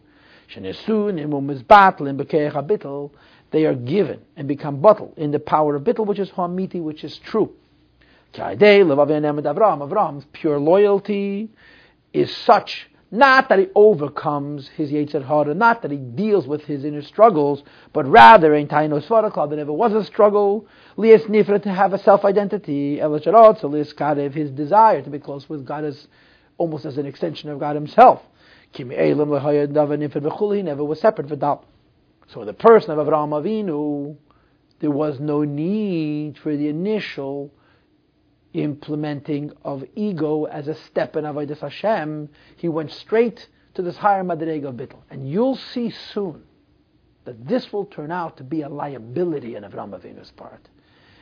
They are given and become bottled in the power of bittul, which is hamiti, which is true. Avram's pure loyalty is such not that he overcomes his Yetzer Hara, not that he deals with his inner struggles, but rather, in Taino Svarakal, there never was a struggle, Lias Nifra to have a self identity, Elisharot, so Lias Karev, his desire to be close with God is almost as an extension of God himself. Kimi Elam he never was separate from Vidal. So the person of Avraham Avinu, there was no need for the initial implementing of ego as a step in Avodah Hashem, he went straight to this higher Madrega of. And you'll see soon that this will turn out to be a liability in Avram Avinu's part.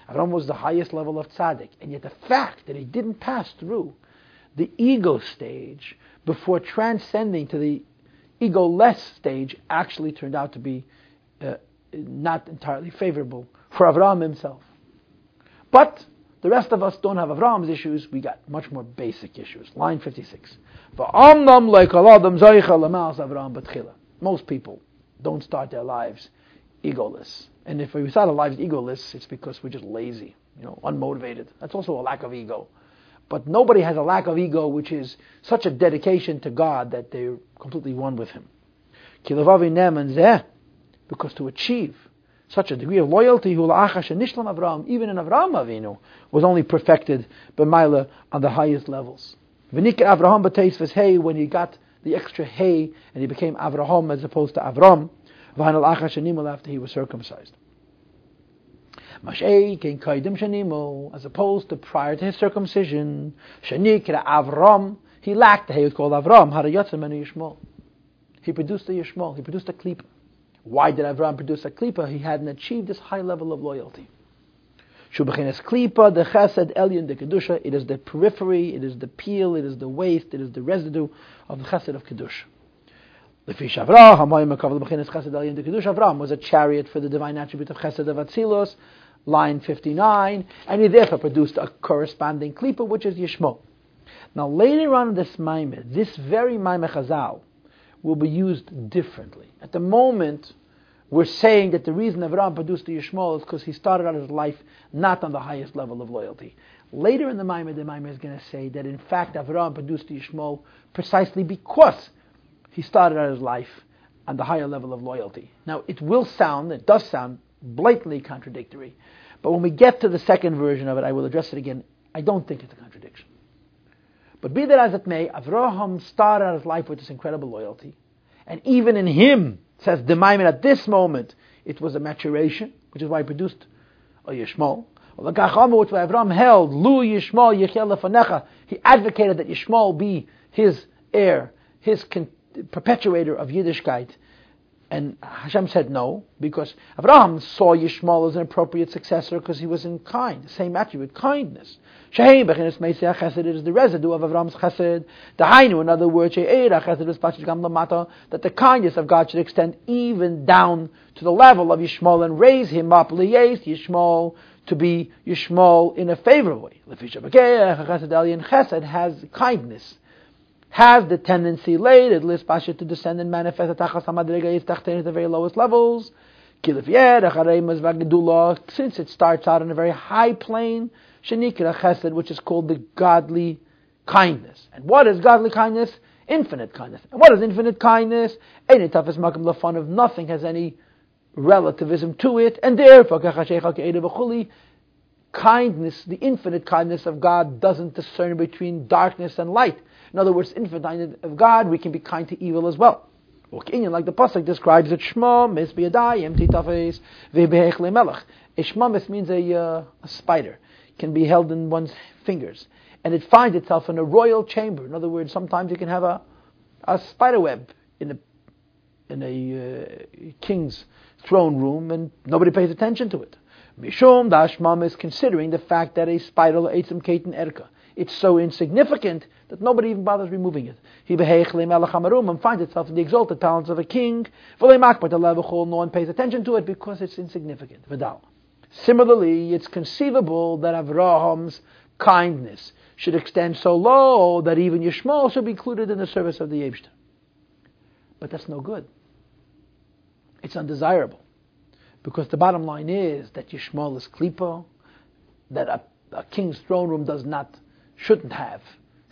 Avram was the highest level of tzaddik, and yet the fact that he didn't pass through the ego stage before transcending to the ego-less stage actually turned out to be uh, not entirely favorable for Avram himself. But the rest of us don't have Avram's issues, we got much more basic issues. Line 56. Most people don't start their lives egoless. And if we start our lives egoless, it's because we're just lazy, you know, unmotivated. That's also a lack of ego. But nobody has a lack of ego which is such a dedication to God that they're completely one with Him. Because to achieve such a degree of loyalty, who nishlam Avram, even in Avraham Avinu, was only perfected by Mila on the highest levels. V'nikar Avraham b'teis hay when he got the extra hay and he became Avraham as opposed to Avram. V'hanal after he was circumcised. As opposed to prior to his circumcision, Shanikra Avram, He lacked the Hayut called Avram, Harayatzim and Yishmael. He produced a Yishmael, he produced a Klippa. Why did Avram produce a Klippa? He hadn't achieved this high level of loyalty. Shubachinas Klippa, the Chesed, Elyon, the Kedusha, it is the periphery, it is the peel, it is the waste, it is the residue of the Chesed of Kedusha. Lefish Avraham, Chesed Elyon, the Kedusha Avram was a chariot for the divine attribute of Chesed of Atzilos, line 59, and he therefore produced a corresponding klipa, which is Yishmael. Now later on in this Maimer, this very Maimer Chazal will be used differently. At the moment, we're saying that the reason Avram produced the Yishmael is because he started out his life not on the highest level of loyalty. Later in the Maimer, the Maimer is going to say that in fact Avram produced the Yishmael precisely because he started out his life on the higher level of loyalty. Now, it will sound, it does sound blatantly contradictory. But when we get to the second version of it, I will address it again. I don't think it's a contradiction. But be that as it may, Avraham started out his life with this incredible loyalty. And even in him, says the Maimer at this moment, it was a maturation, which is why he produced a Yishmael. Which Avraham held, Lu Yishmael Yechel He advocated that Yishmael be his heir, his perpetuator of Yiddishkeit, and Hashem said no, because Abraham saw Yishmael as an appropriate successor because he was in kind, the same attribute, kindness. Shehein bechinas meisei chesed is the residue of Avram's chesed. The hainu, in other words, she'eira chesed is pachit gam lamata, that the kindness of God should extend even down to the level of Yishmael and raise him up, liyes Yishmael, to be Yishmael in a favorable way. Lefisha Chesed has kindness has the tendency later, Lispasha, to descend and manifest at the very lowest levels. Since it starts out on a very high plane, Shanikra Chesed, which is called the godly kindness. And what is godly kindness? Infinite kindness. And what is infinite kindness? Any toughest makam lafan of nothing has any relativism to it, and therefore kindness, the infinite kindness of God doesn't discern between darkness and light. In other words, infinite of God, we can be kind to evil as well. Like the pasuk describes it, Shma mis biyadayim titafes lemelech. A means a, uh, a spider, can be held in one's fingers, and it finds itself in a royal chamber. In other words, sometimes you can have a, a spider web in a in a uh, king's throne room, and nobody pays attention to it. Mishum Dashmam is considering the fact that a spider ate some keten erka. It's so insignificant that nobody even bothers removing it. He and finds itself in the exalted talents of a king. No one pays attention to it because it's insignificant. Vidal. Similarly, it's conceivable that Avraham's kindness should extend so low that even Yishmael should be included in the service of the Yebshter. But that's no good. It's undesirable. Because the bottom line is that Yishmael is klipa, that a, a king's throne room does not, shouldn't have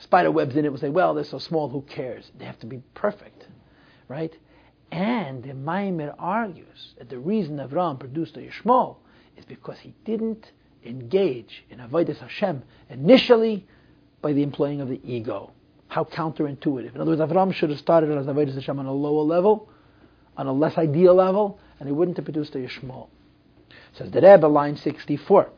spider webs in it. We'll say, well, they're so small, who cares? They have to be perfect, right? And the Maimer argues that the reason Avram produced a Yishmael is because he didn't engage in Avodah Hashem initially by the employing of the ego. How counterintuitive. In other words, Avram should have started as Avodah Hashem on a lower level, on a less ideal level, and he wouldn't have produced a Yishmael. Says the Rebbe, line 64.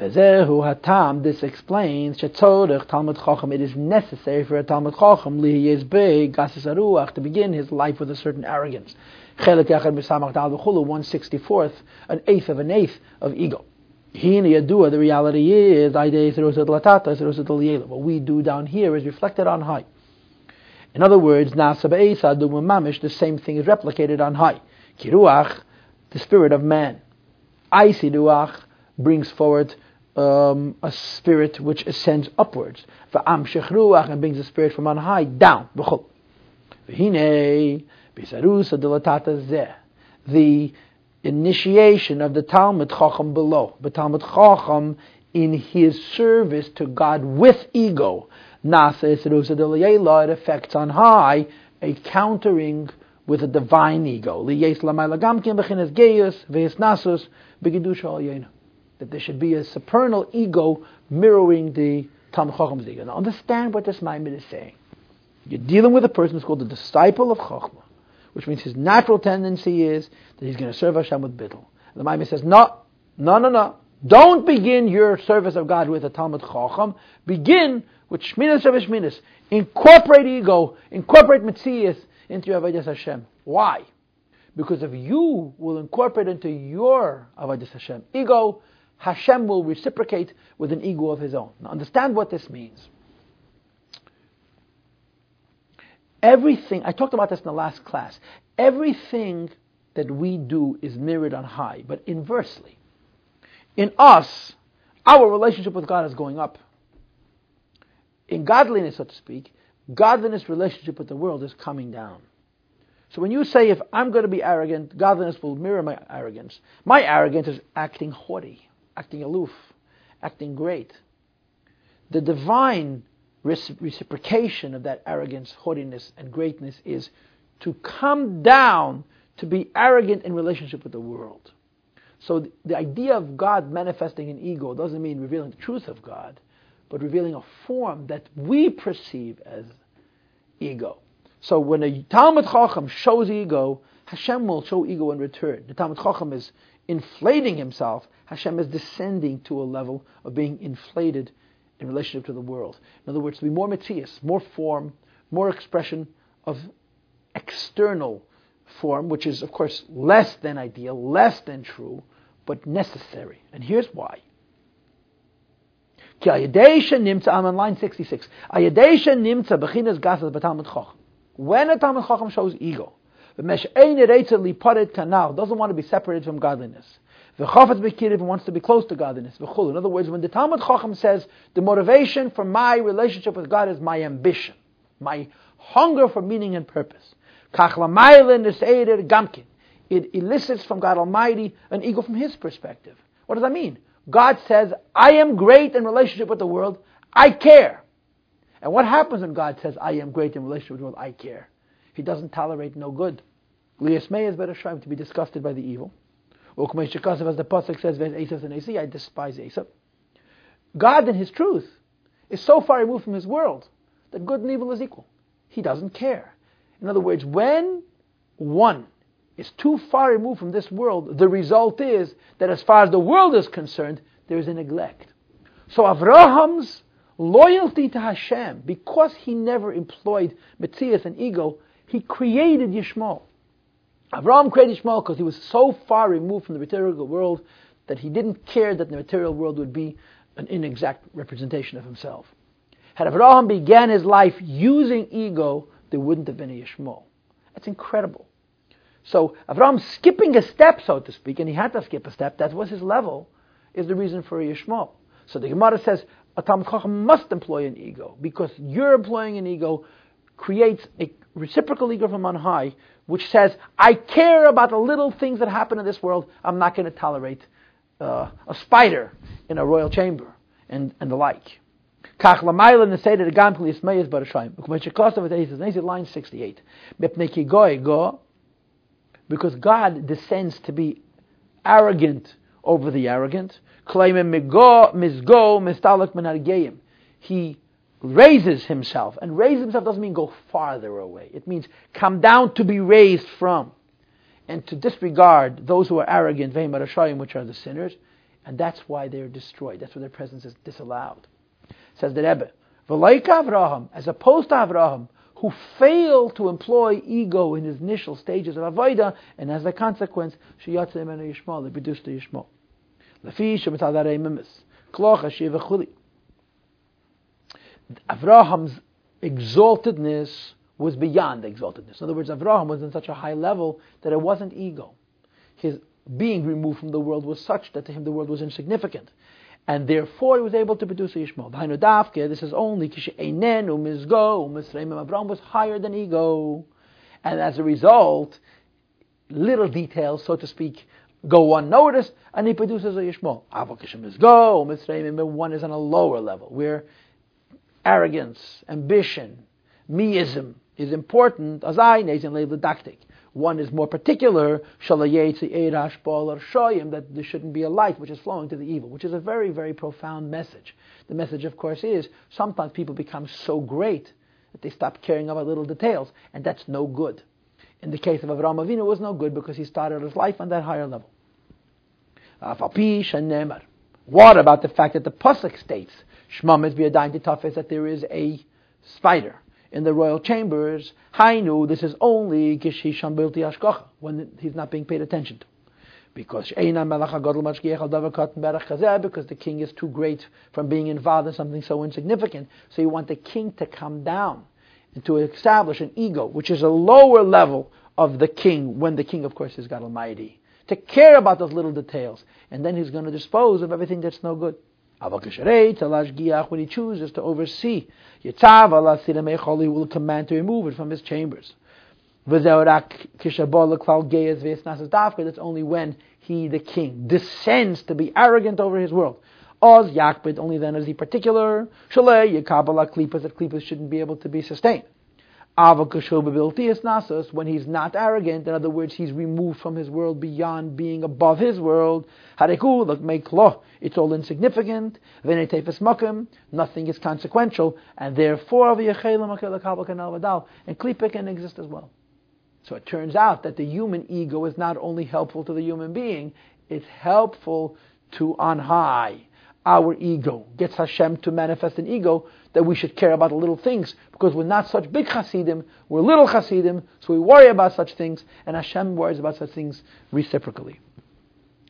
Vezehu hatam. This explains shetzorech Talmud Chacham. It is necessary for a Talmud Chacham lihiyes big gasis to begin his life with a certain arrogance. Chelik yachad misamach dal v'chulu. One sixty fourth, an eighth of an eighth of ego. Hini yadua. The reality is idei thirusad latata thirusad liyela. What we do down here is reflected on high. In other words, nasa be'esa mamish. The same thing is replicated on high. Kiruach, the spirit of man. Aisiduach brings forward um, a spirit which ascends upwards. V'am shechruach and brings the spirit from on high down. The initiation of the Talmud Chacham below, the Talmud Chacham in his service to God with ego. It affects on high a countering with a divine ego that there should be a supernal ego mirroring the Talmud Chacham's ego. Now understand what this Maimer is saying. You're dealing with a person who's called the disciple of Chochmah, which means his natural tendency is that he's going to serve Hashem with bittul. The Maimer says, no, no, no, no. Don't begin your service of God with a Talmud Chacham. Begin with Shminas Shebeshminas, incorporate ego, incorporate Metzias into your Avodah Hashem. Why? Because if you will incorporate into your Avodah Hashem ego, Hashem will reciprocate with an ego of his own. Now understand what this means. Everything, I talked about this in the last class, everything that we do is mirrored on high, but inversely. In us, our relationship with God is going up. In godliness, so to speak, godliness relationship with the world is coming down. So when you say, if I'm going to be arrogant, godliness will mirror my arrogance. My arrogance is acting haughty, acting aloof, acting great. The divine reciprocation of that arrogance, haughtiness, and greatness is to come down to be arrogant in relationship with the world. So the idea of God manifesting in ego doesn't mean revealing the truth of God, but revealing a form that we perceive as ego. So when a Talmud Chacham shows ego, Hashem will show ego in return. The Talmud Chacham is inflating himself. Hashem is descending to a level of being inflated in relationship to the world. In other words, to be more Metzias, more form, more expression of external form, which is, of course, less than ideal, less than true, but necessary. And here's why. On line 66. When a Talmud Chacham shows ego, doesn't want to be separated from godliness. V'chafetz wants to be close to godliness. In other words, when the Talmud Chacham says the motivation for my relationship with God is my ambition, my hunger for meaning and purpose. It elicits from God Almighty an ego from His perspective. What does that mean? God says, I am great in relationship with the world, I care. And what happens when God says, I am great in relationship with the world, I care? He doesn't tolerate no good. Liyasmei is better to be disgusted by the evil. As the Pasuk says, and I despise Esav. God in His truth is so far removed from His world that good and evil is equal. He doesn't care. In other words, when one is too far removed from this world, the result is that as far as the world is concerned, there is a neglect. So Avraham's loyalty to Hashem, because he never employed Metzias and ego, he created Yishmael. Avraham created Yishmael because he was so far removed from the material world that he didn't care that the material world would be an inexact representation of himself. Had Avraham began his life using ego, there wouldn't have been a Yishmael. That's incredible. So Avraham skipping a step, so to speak, and he had to skip a step, that was his level, is the reason for a Yishmael. So the Gemara says a Tam Chacham must employ an ego, because you're employing an ego creates a reciprocal ego from on high, which says, I care about the little things that happen in this world, I'm not going to tolerate uh, a spider in a royal chamber, and, and the like. Kach lamayla neseder gam kli ismayis barashayim. Ukmei shekosav et eises. Nezi line 68. Mepnei ki goy go. Because God descends to be arrogant over the arrogant. Claiming migo, misgo, mistalak menargeim. He raises himself. And raise himself doesn't mean go farther away. It means come down to be raised from. And to disregard those who are arrogant, which are the sinners. And that's why they're destroyed. That's why their presence is disallowed says the Rebbe. V'laika Avraham, as opposed to Avraham, who failed to employ ego in his initial stages of avodah, and as a consequence, sheyatze imenu Yishmael, he produced the Yishmael. Lefi shemitzadare mimis, klocha shivachuli. Avraham's exaltedness was beyond exaltedness. In other words, Avraham was in such a high level that it wasn't ego. His being removed from the world was such that to him the world was insignificant and therefore he was able to produce Yishmael. This is only Kisheinen Umizgo Umisreim Abraham was higher than ego, and as a result, little details, so to speak, go unnoticed, and he produces a Yishmael. Avakishim is go, one is on a lower level, where arrogance, ambition, meism is important, as I nezin didactic. One is more particular, that there shouldn't be a light which is flowing to the evil, which is a very, very profound message. The message, of course, is sometimes people become so great that they stop caring about little details, and that's no good. In the case of Avraham Avinu, it was no good because he started his life on that higher level. What about the fact that the Pasuk states, Shmamit v'yadayin titafes that there is a spider in the royal chambers. Hainu, this is only gishisham bilti ashkocha, when he's not being paid attention to. Because because the king is too great from being involved in something so insignificant. So you want the king to come down and to establish an ego, which is a lower level of the king, when the king, of course, is God Almighty. To care about those little details. And then he's going to dispose of everything that's no good. When he chooses to oversee, he will command to remove it from his chambers. That's only when he, the king, descends to be arrogant over his world. Oz yakbid, only then is he particular. Shalei yekabala klipas, that klipas shouldn't be able to be sustained. Nasus, when he's not arrogant, in other words, he's removed from his world beyond being above his world. It's all insignificant. Nothing is consequential, and therefore, and klipa can exist as well. So it turns out that the human ego is not only helpful to the human being, it's helpful to on high. Our ego gets Hashem to manifest an ego that we should care about the little things because we're not such big Hasidim, we're little Hasidim, so we worry about such things, and Hashem worries about such things reciprocally.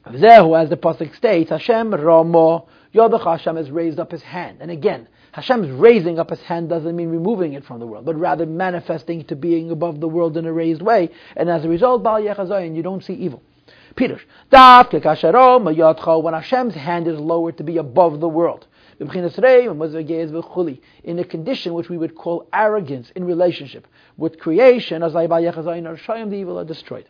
Zehu, as the pasuk states, Hashem Ramo Yodach Hashem has raised up his hand, and again, Hashem's raising up his hand doesn't mean removing it from the world, but rather manifesting to being above the world in a raised way, and as a result, Bal Yechazayin, you don't see evil. Peter, when Hashem's hand is lowered to be above the world, in a condition which we would call arrogance in relationship with creation, as the evil are destroyed.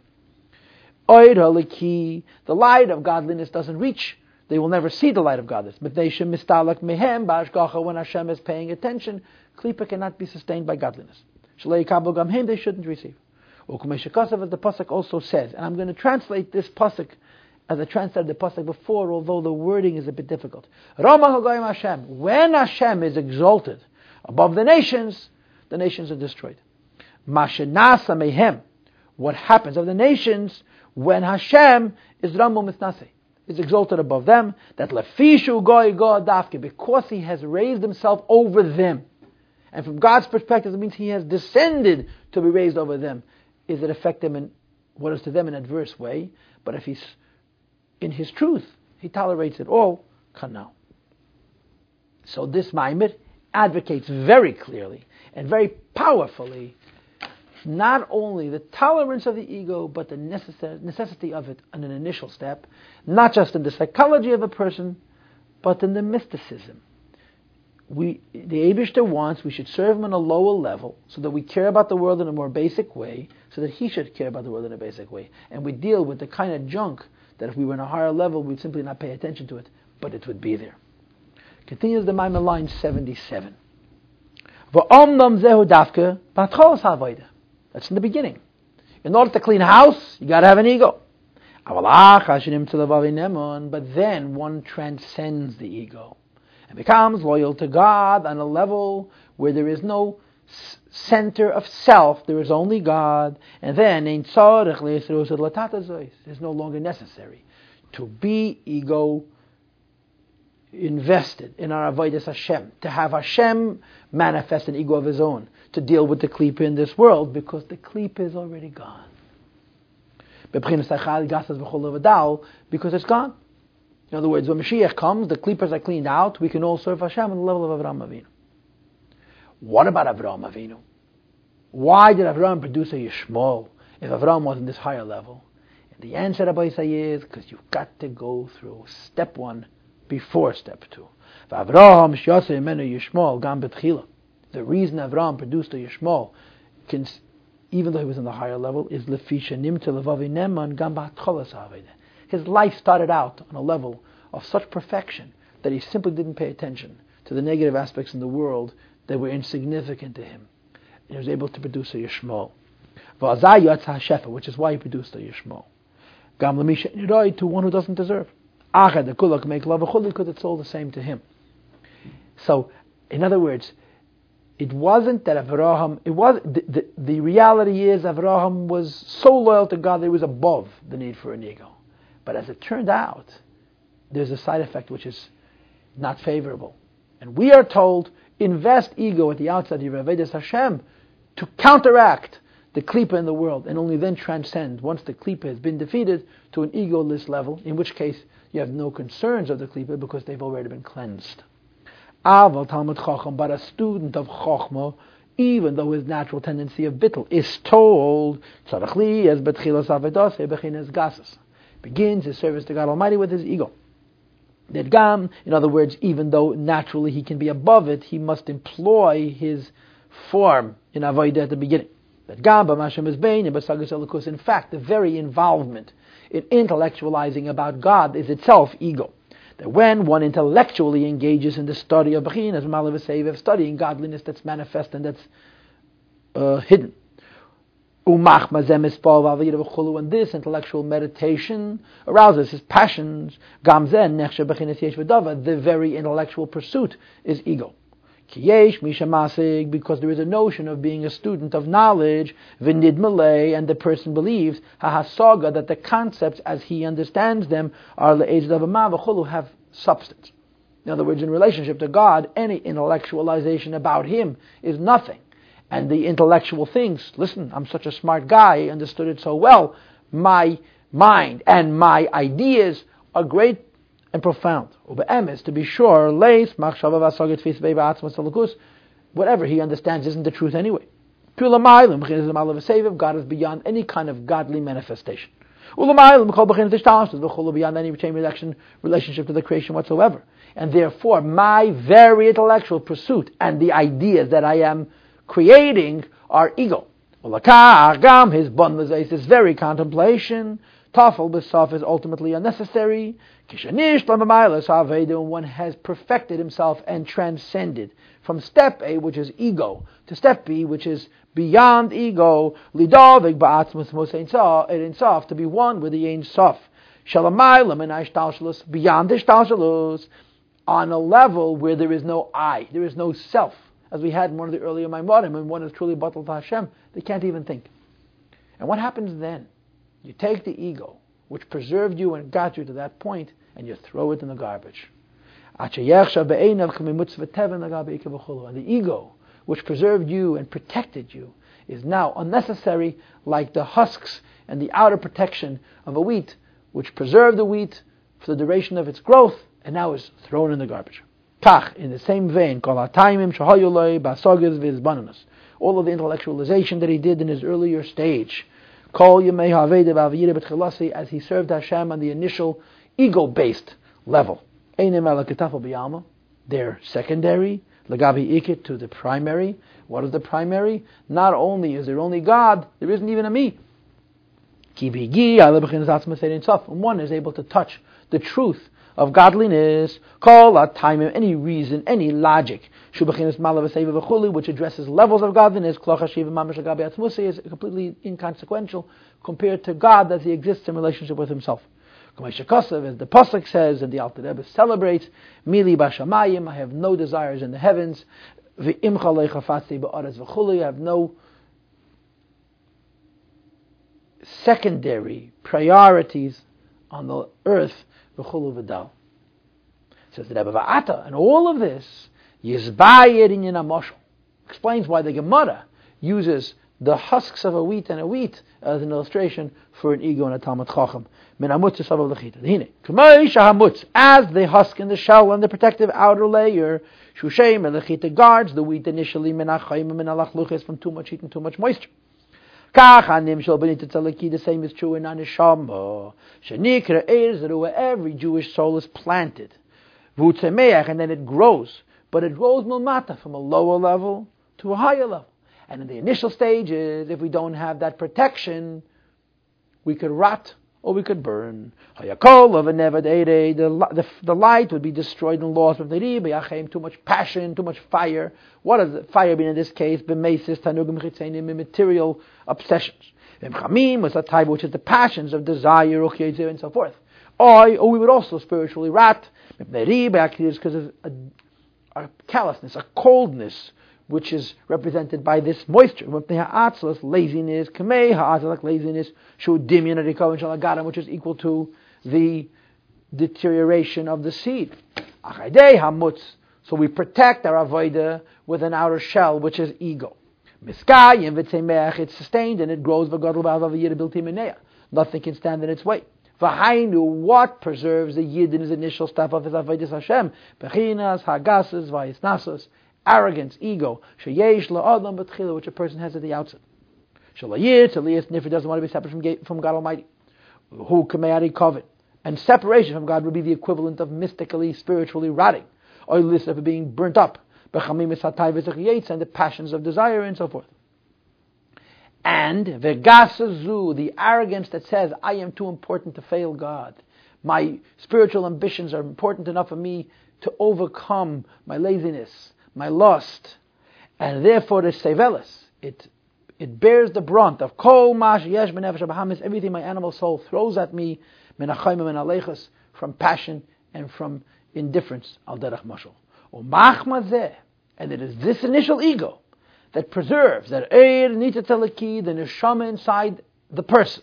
The light of godliness doesn't reach they will never see the light of godliness. But they should mistalak mehem ba'ashgacha when Hashem is paying attention. Klipa cannot be sustained by godliness. Shalei gamhem they shouldn't receive. The pasuk also says, and I'm going to translate this pasuk as I translated the pasuk before, although the wording is a bit difficult. Rama Hagayim Hashem. When Hashem is exalted above the nations, the nations are destroyed. Mashenasa mehem. What happens of the nations when Hashem is Ramu Mitnaseh? is exalted above them, that lefishu goy go dafke, because he has raised himself over them. And from God's perspective, it means he has descended to be raised over them. Is it affect them in what is to them an adverse way? But if he's in his truth, he tolerates it all, kanal. So this Maimer advocates very clearly and very powerfully not only the tolerance of the ego, but the necessity of it in an initial step, not just in the psychology of a person, but in the mysticism. We, the Abishter wants we should serve him on a lower level so that we care about the world in a more basic way, so that he should care about the world in a basic way. And we deal with the kind of junk that if we were in a higher level, we'd simply not pay attention to it, but it would be there. Continues the Maimer line 77. That's in the beginning. In order to clean house, you got to have an ego. But then one transcends the ego and becomes loyal to God on a level where there is no center of self, there is only God, and then it's no longer necessary to be ego invested in our avodas Hashem, to have Hashem manifest an ego of his own, to deal with the klipa in this world, because the klipa is already gone. Because it's gone. In other words, when Mashiach comes, the klipas are cleaned out, we can all serve Hashem on the level of Avraham Avinu. What about Avraham Avinu? Why did Avraham produce a Yishmael if Avraham was in this higher level? And the answer, Rabbi say, is because you've got to go through step one before step two. The reason Avraham produced a Yishmael, even though he was in the higher level, is lefisha nimta levavi neman gam His life started out on a level of such perfection that he simply didn't pay attention to the negative aspects in the world that were insignificant to him. And he was able to produce a Yishmael. Which is why he produced a Yishmael. To one who doesn't deserve. Achad the kulak make love because it's all the same to him. So, in other words, it wasn't that Avraham. It was the, the, the reality is Avraham was so loyal to God that he was above the need for an ego. But as it turned out, there's a side effect which is not favorable. And we are told, invest ego at the outset Vedas Hashem to counteract the klipa in the world, and only then transcend, once the klipa has been defeated, to an egoless level, in which case you have no concerns of the klipa because they've already been cleansed. Aval Talmud Chacham, but a student of Chachma, even though his natural tendency of bittul is told, Tzarachli as betchilas avedose bechinas gasas, begins his service to God Almighty with his ego. That gam, in other words, even though naturally he can be above it, he must employ his form in avodah at the beginning. That gam b'mashem is In fact, the very involvement in intellectualizing about God is itself ego. That when one intellectually engages in the study of Bechin, as Malav of studying godliness that's manifest and that's uh, hidden. And this intellectual meditation arouses his passions. The very intellectual pursuit is ego. Because there is a notion of being a student of knowledge, v'nid malay, and the person believes, hahasaga, that the concepts as he understands them are have substance. In other words, in relationship to God, any intellectualization about Him is nothing. And the intellectual things, listen, I'm such a smart guy, I understood it so well. My mind and my ideas are great and profound. To be sure, whatever he understands isn't the truth anyway. God is beyond any kind of godly manifestation. Beyond any chain relationship to the creation whatsoever. And therefore, my very intellectual pursuit and the ideas that I am creating our ego. His this very contemplation, tafel b'saf is ultimately unnecessary. One has perfected himself and transcended from step A, which is ego, to step B, which is beyond ego, lidavik ba'atzmus mos to be one with the Ein Sof. Shalamaylam and beyond the ishtalshalus, on a level where there is no I, there is no self. As we had in one of the earlier Maimonim, when one is truly batal to Hashem, they can't even think. And what happens then? You take the ego, which preserved you and got you to that point, and you throw it in the garbage. And the ego, which preserved you and protected you, is now unnecessary, like the husks and the outer protection of a wheat, which preserved the wheat for the duration of its growth, and now is thrown in the garbage. Kach, in the same vein, all of the intellectualization that he did in his earlier stage, as he served Hashem on the initial ego-based level. They're secondary, ikit to the primary. What is the primary? Not only is there only God, there isn't even a me. One is able to touch the truth of godliness, call a time, any reason, any logic, which addresses levels of godliness, is completely inconsequential compared to God as he exists in relationship with himself. As the Pasuk says, and the Alter Rebbe celebrates, I have no desires in the heavens, I have no secondary priorities on the earth, v'chulu v'dal. Says the Rebbe Va'ata, and all of this, Yizbayir in Yinamoshel, explains why the Gemara uses the husks of a wheat and a wheat as an illustration for an ego and a Talmud Chacham. Min hamutz as the husk and the shell and the protective outer layer, shushem and guards the wheat initially min achayim min from too much heat and too much moisture. The same is true in Anishama. Shenikra where every Jewish soul is planted. And then it grows. But it grows milmata from a lower level to a higher level. And in the initial stages, if we don't have that protection, we could rot or we could burn. The, the the light would be destroyed and lost. Too much passion, too much fire. What does fire mean in this case? Material obsessions. was a type which is the passions of desire, and so forth. Or, or we would also spiritually rot because of a, a callousness, a coldness, which is represented by this moisture. Laziness, kamei laziness, which is equal to the deterioration of the seed. So So we protect our avodah with an outer shell, which is ego. Miskayim v'tzemeach, it's sustained and it grows v'gadol ba'avav Nothing can stand in its way. V'hainu, what preserves the yid in his initial step of his avodas Hashem? Bechinas, hagasas, vayisnasos, arrogance, ego, sheyesh la'adam b'tchila, which a person has at the outset. Shalayir, Taliyas, Nifr doesn't want to be separate from, from God Almighty. Who kameyari kovet. And separation from God would be the equivalent of mystically, spiritually rotting. Or list of being burnt up and the passions of desire and so forth. And vegasazu, the arrogance that says, I am too important to fail God. My spiritual ambitions are important enough for me to overcome my laziness, my lust. And therefore the sevelis, it it bears the brunt of kol mash yesh everything my animal soul throws at me, from passion and from indifference, al derech mashal. And it is this initial ego that preserves that eir nitatalaki, the neshama inside the person.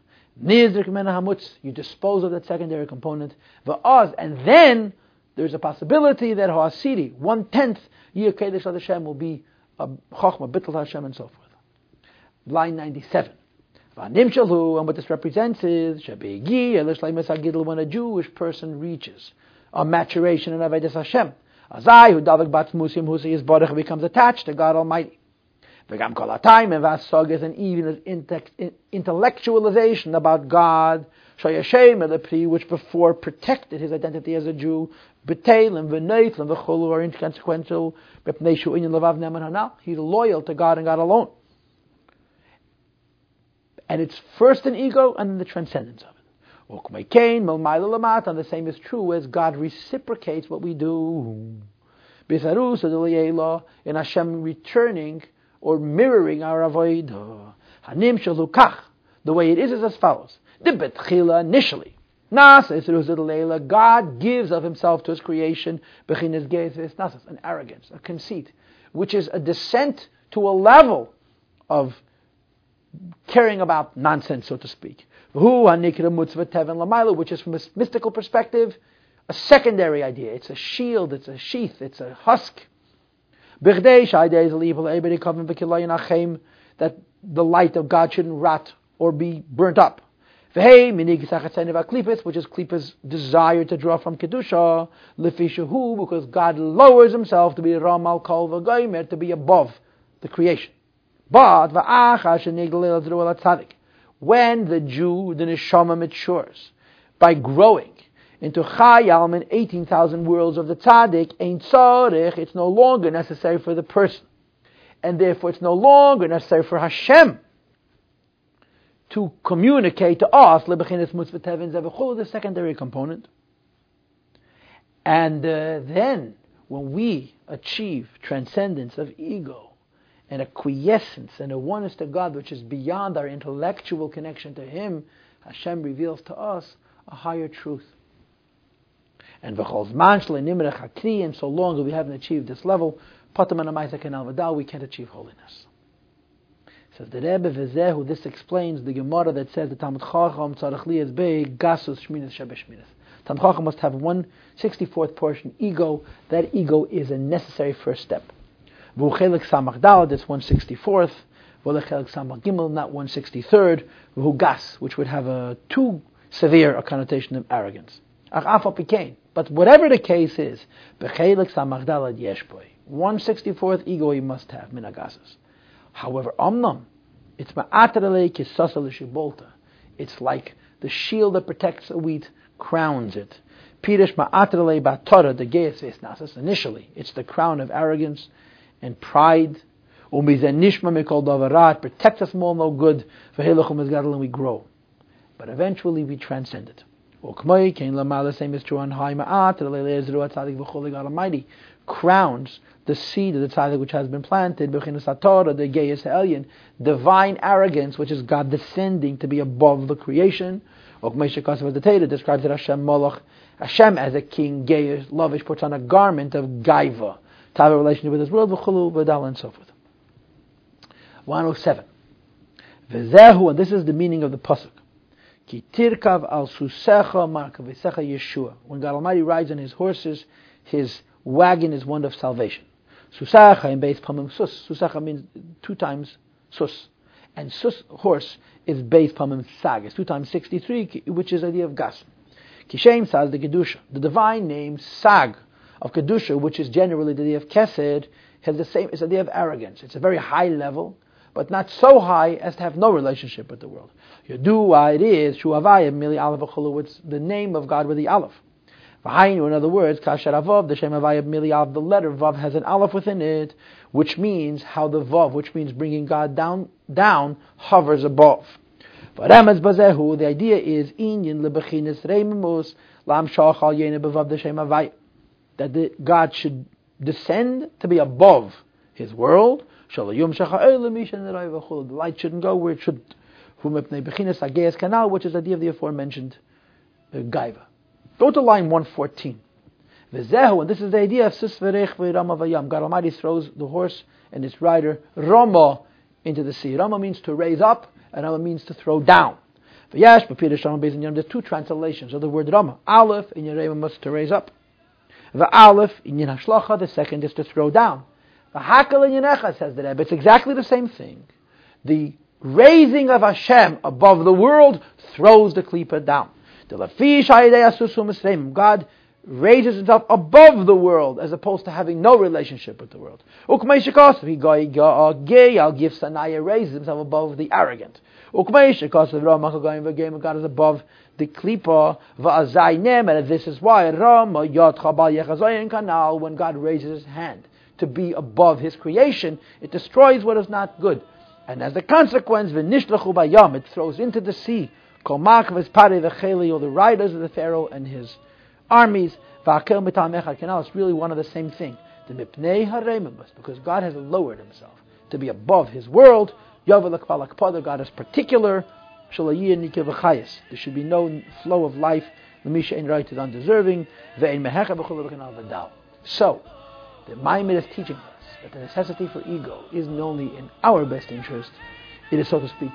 You dispose of that secondary component. And then there's a possibility that Ha'asiri, one tenth, Yir Kedesh Hashem will be a Chochmah, Bittul Hashem, and so forth. Line 97. And what this represents is when a Jewish person reaches a maturation in Avodas Hashem. Azai, who Davik Bat Musim, who is Baruch, becomes attached to God Almighty. V'gam kol time and vasog is an even intellectualization about God. Shayashem the pri, which before protected his identity as a Jew. B'teilim v'neitlim v'cholu are inconsequential. He's loyal to God and God alone. And it's first an ego and then the transcendence of it. And the same is true as God reciprocates what we do. In Hashem returning or mirroring our avodah. Hanim shalukach. The way it is is as follows. The betchila initially. God gives of himself to his creation, an arrogance, a conceit, which is a descent to a level of caring about nonsense, so to speak. Which is from a mystical perspective, a secondary idea. It's a shield, it's a sheath, it's a husk that the light of God shouldn't rot or be burnt up. Which is klipa's desire to draw from kedusha, lefishahu, because God lowers Himself to be ramal kol v'goymer, to be above the creation. But when the Jew, the neshama matures by growing into Chayalm in 18,000 worlds of the tzaddik, ain't tzarech, it's no longer necessary for the person. And therefore it's no longer necessary for Hashem to communicate to us, lebechinis mutzvah tevin the secondary component. And uh, then, when we achieve transcendence of ego, and a quiescence and a oneness to God which is beyond our intellectual connection to Him, Hashem reveals to us a higher truth. And and so long as we haven't achieved this level, we can't achieve holiness. Says the Rebbe Vezehu, this explains the Gemara that says the Talmud Chacham tzarech liyaz bei gasus shminas shebeshminas. Talmud Chacham must have one sixty-fourth portion ego. That ego is a necessary first step. V'uchelik samach dalad, that's one sixty-fourth. V'uchelik samach gimel, not one sixty-third. V'ugas, which would have a too severe a connotation of arrogance. Ach afal pikein. But whatever the case is, Bechelik Samagdalad Yeshboy, 164th ego he must have, Minagasas. However, Omnam, it's Ma'atarele Kisasa Shibolta. It's like the shield that protects a wheat crowns it. Pirish Ma'atarele Batora, the Geas Vesnasas, initially, it's the crown of arrogance and pride. Umizenishma Mikol Davarat, protects us from all no good, for and we grow. But eventually we transcend it. Lamala, same is true on high Ma'at, God Almighty crowns the seed of the tzaddik which has been planted, the Geyes Elyon, divine arrogance, which is God descending to be above the creation. The describes it Hashem Moloch, Hashem as a king, Geyes, lavish, puts on a garment of Gaiva, to have a relationship with his world, V'chulu, V'dal, and so forth. 107. V'zehu, and this is the meaning of the pasuk. Ki tirkav al susecha marka v'secha Yeshua. When God Almighty rides on his horses, his wagon is one of salvation. Susacha in base pamim sus. Susacha means two times sus. And sus, horse, is base pamim sag. It's two times 63, which is the idea of gas. Kishem says the Kedusha. The divine name sag of Kedusha, which is generally the idea of kesed, has the same, it's the idea of arrogance. It's a very high level, but not so high as to have no relationship with the world. Yadua it is, Shuavayim, Mili Aleph it's the name of God with the Aleph. V'hainu, in other words, kasher avav, the shem avayab miliav, the letter vav has an aleph within it, which means how the vav, which means bringing God down, down, hovers above. V'ramaz bazehu, the idea is inyan lebechinis reimus lam shachal yene bevav the shem avayab, that God should descend to be above His world. The light shouldn't go where it should. Which is the idea of the aforementioned uh, gaiva. Go to line 114. V'zehu, and this is the idea of Sisverech v'Rama. God Almighty throws the horse and its rider, Rama, into the sea. Rama means to raise up, and Rama means to throw down. V'yash, b'pir shalom based in There's two translations of the word Rama. Aleph, in Yerema, must to raise up. V'aleph, in Yin the second is to throw down. V'hakal in Yenecha, says the Rebbe. It's exactly the same thing. The raising of Hashem above the world throws the klipa down. God raises himself above the world as opposed to having no relationship with the world. God oh, raises himself above the arrogant. God is above the klipa and this is why when God raises his hand to be above his creation, it destroys what is not good. And as a consequence, it throws into the sea Komak v'spare v'cheli, or the riders of the Pharaoh and his armies. V'akel mitam canal. It's really one of the same thing. The mipnei haremimus, because God has lowered Himself to be above His world. Yavelak. God is particular. There should be no flow of life. Lemisha in right is undeserving. So, the Maimer is teaching us that the necessity for ego isn't only in our best interest, it is, so to speak,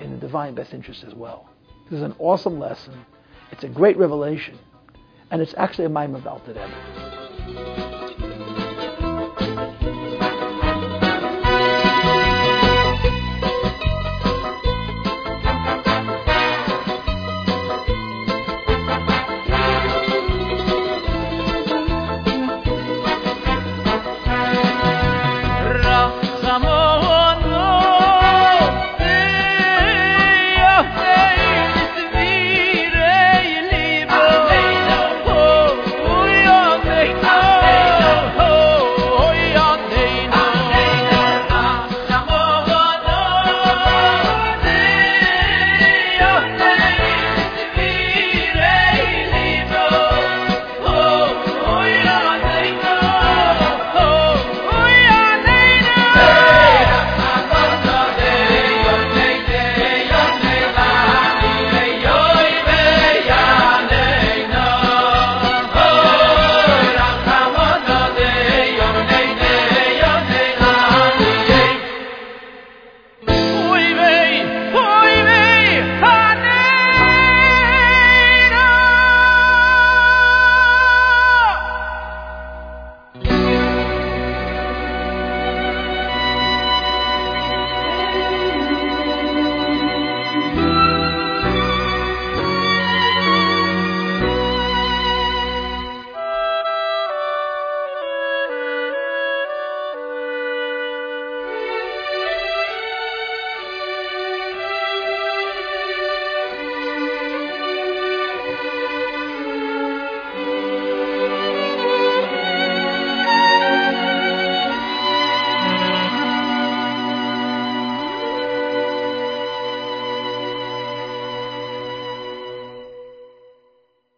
in the divine best interest as well. This is an awesome lesson. It's a great revelation. And it's actually a Maimon of Alter